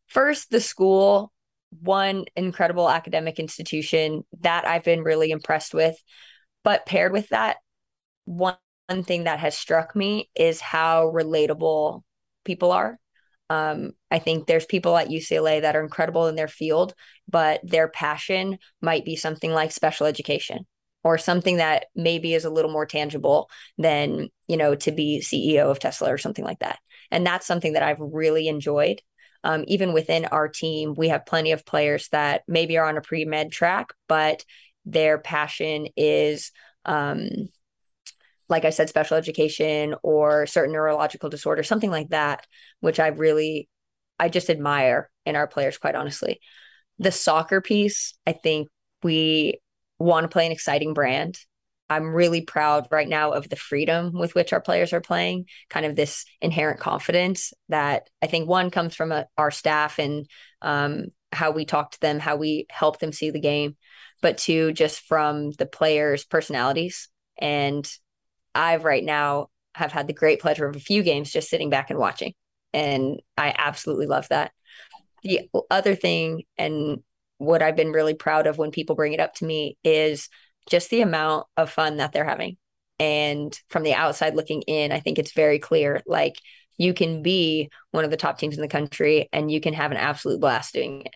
first, the school, one incredible academic institution that I've been really impressed with. But paired with that, one, one thing that has struck me is how relatable people are. Um, I think there's people at UCLA that are incredible in their field, but their passion might be something like special education or something that maybe is a little more tangible than, you know, to be CEO of Tesla or something like that. And that's something that I've really enjoyed. Um, even within our team, we have plenty of players that maybe are on a pre med track, but their passion is, um, like I said, special education or certain neurological disorder, something like that, which I really, I just admire in our players, quite honestly. The soccer piece, I think we want to play an exciting brand. I'm really proud right now of the freedom with which our players are playing, kind of this inherent confidence that I think one comes from a, our staff and um, how we talk to them, how we help them see the game, but two, just from the players' personalities. And I've right now have had the great pleasure of a few games just sitting back and watching. And I absolutely love that. The other thing, and what I've been really proud of when people bring it up to me, is just the amount of fun that they're having. And from the outside looking in, I think it's very clear like you can be one of the top teams in the country and you can have an absolute blast doing it.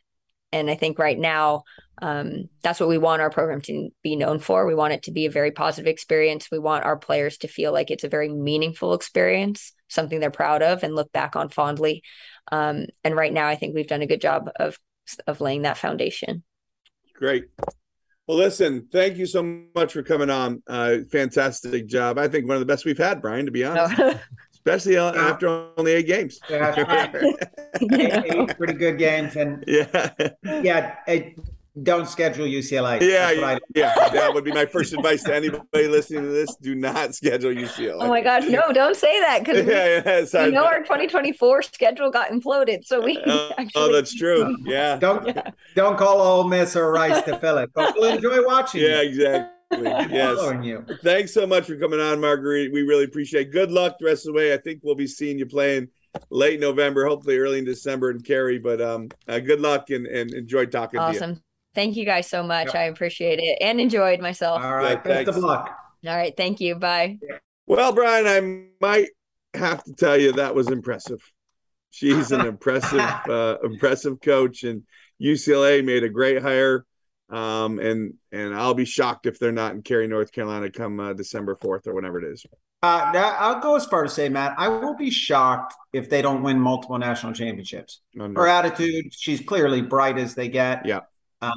And I think right now, um, that's what we want our program to be known for. We want it to be a very positive experience. We want our players to feel like it's a very meaningful experience, something they're proud of and look back on fondly. Um, and right now, I think we've done a good job of of laying that foundation. Great. Well, listen, thank you so much for coming on. Uh, fantastic job. I think one of the best we've had, Brian, to be honest, especially uh, after only eight games. Yeah, eight, eight pretty good games, and yeah. yeah, it, don't schedule UCLA. Yeah, That's yeah, that would be my first advice to anybody listening to this. Do not schedule UCLA. oh my gosh, no, don't say that because yeah, yeah, we know our 2024 schedule got imploded. So we Oh, actually oh, that's true. Yeah. Don't Yeah. don't call Ole Miss or Rice to fill it, but we'll enjoy watching. Yeah, exactly. Yes. you. Thanks so much for coming on, Marguerite. We really appreciate it. Good luck the rest of the way. I think we'll be seeing you playing late November, hopefully early in December in Cary. But um, uh, good luck and, and enjoy talking to you. awesome. Thank you guys so much. I appreciate it and enjoyed myself. All right, Yeah, best of luck. All right. Thank you. Bye. Well, Brian, I might have to tell you that was impressive. She's an impressive, uh, impressive coach, and UCLA made a great hire. Um, and and I'll be shocked if they're not in Cary, North Carolina, come uh, December fourth or whenever it is. Uh, now, I'll go as far to say, Matt, I will be shocked if they don't win multiple national championships. No, no. Her attitude, she's clearly bright as they get. Yeah. Um,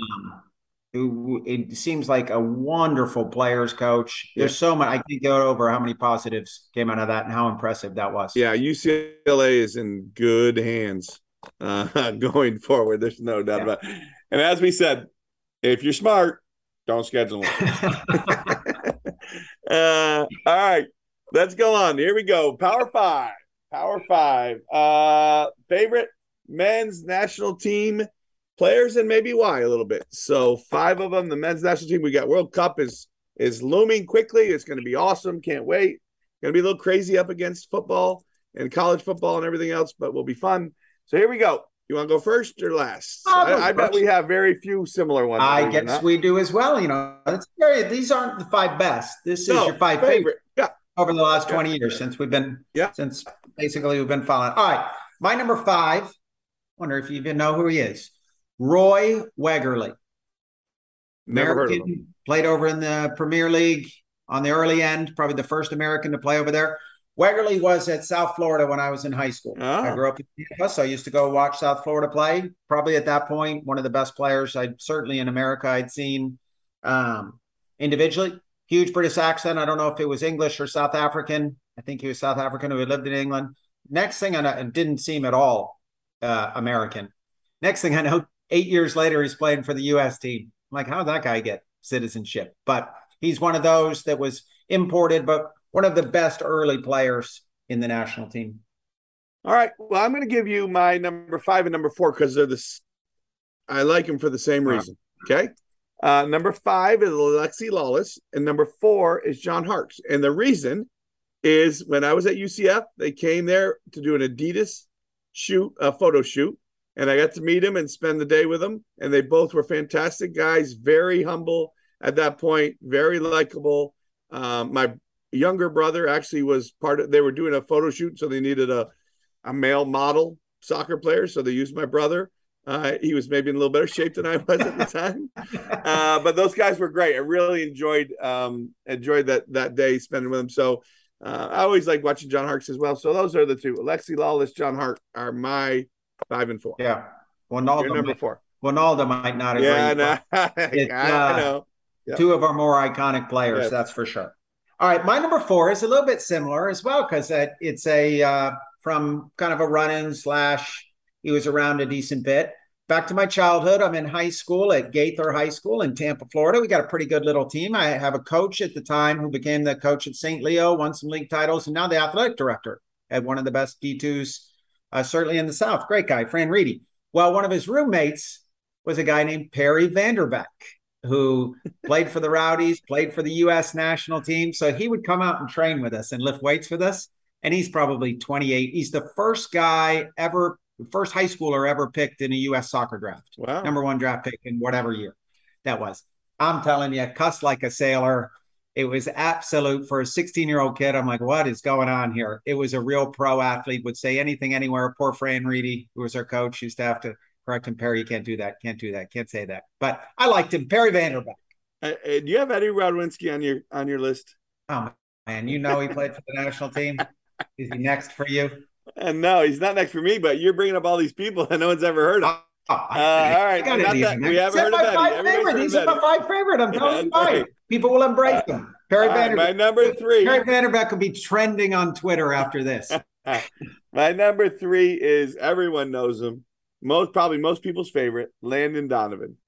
it, it seems like a wonderful players coach. There's so much. I can't go over how many positives came out of that and how impressive that was. Yeah, UCLA is in good hands uh, going forward. There's no doubt Yeah. about it. And as we said, if you're smart, don't schedule uh, all right, let's go on. Here we go. Power five. Power five. Uh, favorite men's national team players and maybe why a little bit. So five of them. The men's national team. We got World Cup is is looming quickly. It's going to be awesome. Can't wait. Going to be a little crazy up against football and college football and everything else, but will be fun. So here we go. You want to go first or last? I'll I, I bet we have very few similar ones. I believe it or guess not. we do as well. You know, it's very, these aren't the five best. This is No, your five favorite. favorite. Yeah. over the last Yeah. 20 years since we've been Yeah. since basically we've been following. All right. My number five, wonder if you even know who he is. Roy Wegerle. Never heard of American, him. played over in the Premier League on the early end, probably the first American to play over there. Wegerle was at South Florida when I was in high school. I Oh. grew up in Tampa, so I used to go watch South Florida play. Probably at that point, one of the best players I'd certainly in America I'd seen um, individually. Huge British accent. I don't know if it was English or South African. I think he was South African who had lived in England. Next thing I know, it didn't seem at all uh, American. Next thing I know, eight years later, he's playing for the U.S. team. I'm like, how did that guy get citizenship? But he's one of those that was imported, but one of the best early players in the national team. All right. Well, I'm going to give you my number five and number four because they're this. I like them for the same reason. Okay. Uh, number five is Alexi Lalas, and number four is John Harkes. And the reason is when I was at UCF, they came there to do an Adidas shoot, a photo shoot, and I got to meet him and spend the day with him. And they both were fantastic guys, very humble at that point, very likable. Um, my younger brother actually was part of. They were doing a photo shoot, so they needed a a male model soccer player, so they used my brother. Uh, he was maybe in a little better shape than I was at the time, uh, but those guys were great. I really enjoyed um, enjoyed that that day spending with them. So uh, I always like watching John Harkes as well. So those are the two. Alexi Lalas, John Hart are my five and four. Yeah, Ronaldo number might, four. Ronaldo might not agree. Yeah, no, I, uh, know. Yep. Two of our more iconic players, Yes. that's for sure. All right, my number four is a little bit similar as well because it's a uh, from kind of a run-in slash. He was around a decent bit. Back to my childhood, I'm in high school at Gaither High School in Tampa, Florida. We got a pretty good little team. I have a coach at the time who became the coach at St. Leo, won some league titles, and now the athletic director at one of the best D2s, uh, certainly in the South. Great guy, Fran Reidy. Well, one of his roommates was a guy named Perry Van der Beck, who played for the Rowdies, played for the U.S. national team. So he would come out and train with us and lift weights with us. And he's probably 28. He's the first guy ever, first high schooler ever picked in a U.S. soccer draft Wow. number one draft pick in whatever year that was. I'm telling you, cussed like a sailor. It was absolute for a 16 year old kid. I'm like, what is going on here? It was a real pro athlete, would say anything anywhere. Poor Fran Reidy, who was our coach, used to have to correct him. Perry, you can't do that. Can't do that. Can't say that. But I liked him. Perry Van der Beck. Uh, uh, do you have Eddie Radwanski on your on your list? Oh, man. You know he played for the national team. Is he next for you? And no, he's not next for me. But you're bringing up all these people that no one's ever heard of. Oh, Uh, all right, not it that- we haven't heard my of Eddie. five favorite. of in my five favorite. I'm telling you why. People will embrace him. Perry All right, Van der Beck. my number three. Perry Van der Beck will be trending on Twitter after this. My number three is everyone knows him. Most probably most people's favorite, Landon Donovan.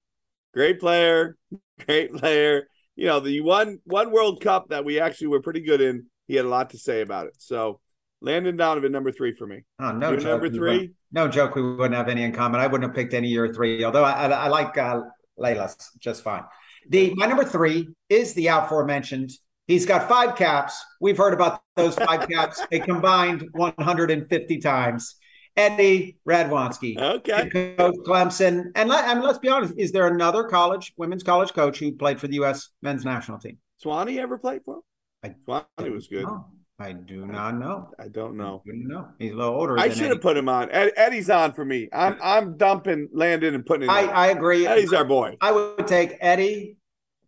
Great player, great player. You know, the one one World Cup that we actually were pretty good in, he had a lot to say about it. So Landon Donovan, number three for me. Oh, no Your joke. number three? No joke. We wouldn't have any in common. I wouldn't have picked any year three, although I, I, I like uh, Lalas just fine. The my number three is the aforementioned. He's got five caps. We've heard about those five caps. They combined 150 times. Eddie Radwanski, Okay. Coach Clemson, and let, I mean, let's be honest. Is there another college women's college coach who played for the U.S. men's national team? Swanee ever played for him? I Swanee was good. No, I do not know. I don't know. I know. He's a little older. I should Eddie. have put him on. Ed, Eddie's on for me. I'm I'm dumping Landon and putting in. I, I agree. Eddie's our boy. I would take Eddie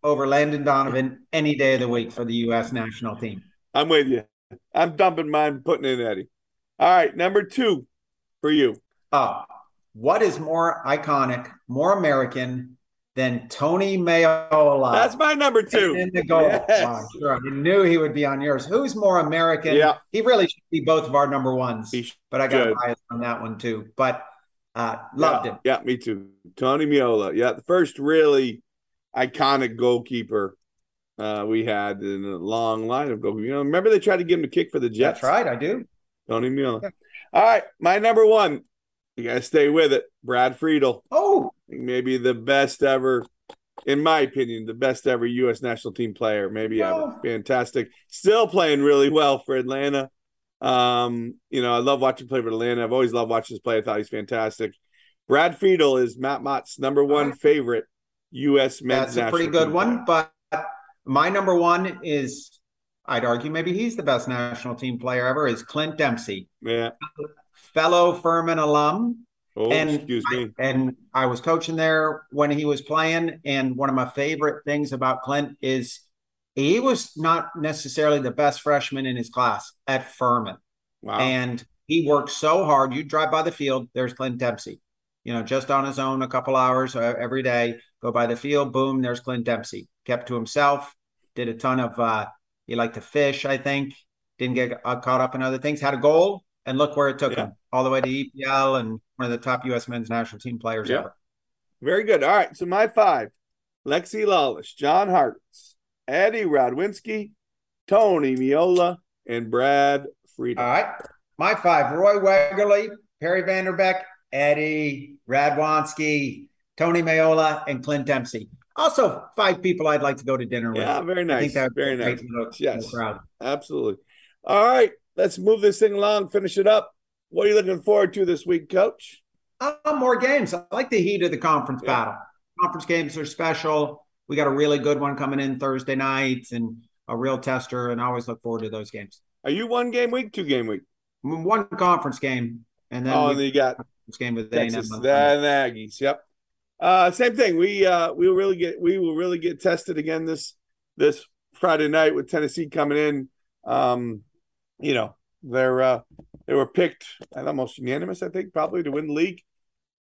over Landon Donovan any day of the week for the U.S. national team. I'm with you. I'm dumping mine, putting in Eddie. All right, number two for you. Oh, what is more iconic, more American than Tony Meola? That's my number two. in the goal. Yes. Wow, sure. I knew he would be on yours. Who's more American? Yeah. He really should be both of our number ones. But I got should. bias on that one too. But uh, loved yeah, him. Yeah, me too. Tony Meola. Yeah, the first really iconic goalkeeper uh, we had in a long line of goalkeepers. You know, remember they tried to give him a kick for the Jets? That's right. I do. Tony Meola. Yeah. All right, my number one. You gotta stay with it. Brad Friedel. Oh, Maybe the best ever, in my opinion, the best ever U.S. national team player. Maybe ever. Oh. Fantastic. Still playing really well for Atlanta. Um, you know, I love watching play for Atlanta. I've always loved watching his play. I thought he's fantastic. Brad Friedel is Matt Mott's number one favorite U.S. men's that's a pretty good one. But my number one is, I'd argue maybe he's the best national team player ever. Is Clint Dempsey, Yeah. fellow Furman alum. Oh, And excuse me. And I was coaching there when he was playing. And one of my favorite things about Clint is he was not necessarily the best freshman in his class at Furman. Wow. And he worked so hard. You drive by the field, there's Clint Dempsey, you know, just on his own, a couple hours uh, every day. Go by the field, boom, there's Clint Dempsey. Kept to himself, did a ton of, uh, he liked to fish, I think, didn't get uh, caught up in other things, had a goal, and look where it took Yeah. him all the way to EPL and one of the top U.S. men's national team players Yeah. ever. Very good. All right. So my five Lexi Lalas, John Harkes, Eddie Radwanski, Tony Meola, and Brad Friedel. All right. My five: Roy Wegerle, Perry Van der Beck, Eddie Radwanski, Tony Meola, and Clint Dempsey. Also, five people I'd like to go to dinner with. Yeah, very nice. very nice. Little, yes, little absolutely. All right, let's move this thing along. Finish it up. What are you looking forward to this week, Coach? Uh, more games. I like the heat of the conference yeah. battle. Conference games are special. We got a really good one coming in Thursday night, and a real tester. And I always look forward to those games. Are you one game week, two game week? One conference game, and then oh, and then you got this game with Texas, the Aggies. Yep. Uh, same thing. We uh, we will really get we will really get tested again this this Friday night with Tennessee coming in. Um, you know they're uh, they were picked almost unanimous, I think, probably to win the league.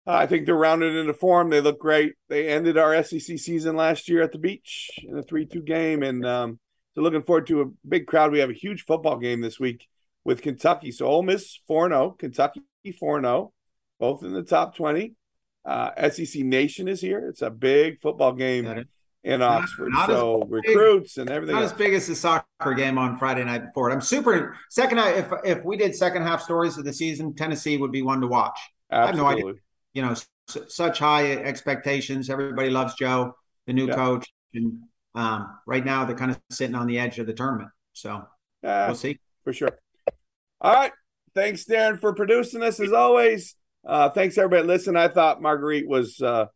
Uh, I think they're rounded into form. They look great. They ended our SEC season last year at the beach in a three-two game, and um, so looking forward to a big crowd. We have a huge football game this week with Kentucky. So Ole Miss four zero, oh, Kentucky four zero, oh, both in the top twenty. Uh, SEC Nation is here. It's a big football game in Oxford. Not, not so recruits and everything. Not else. as big as the soccer game on Friday night before. It. I'm super second. If if we did second half stories of the season, Tennessee would be one to watch. Absolutely. I have no idea. You know, such high expectations. Everybody loves Joe, the new yeah. coach, and um, right now they're kind of sitting on the edge of the tournament. So uh, we'll see for sure. All right. Thanks, Darren, for producing us as always. Uh, thanks everybody. Listen, I thought Marguerite was uh,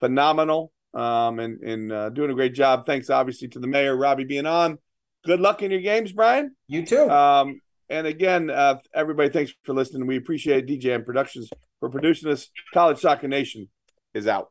phenomenal um, and and uh, doing a great job. Thanks, obviously, to the mayor, Robbie, being on. Good luck in your games, Brian. You too. Um, and again, uh, everybody, thanks for listening. We appreciate DJM Productions for producing us. College Soccer Nation is out.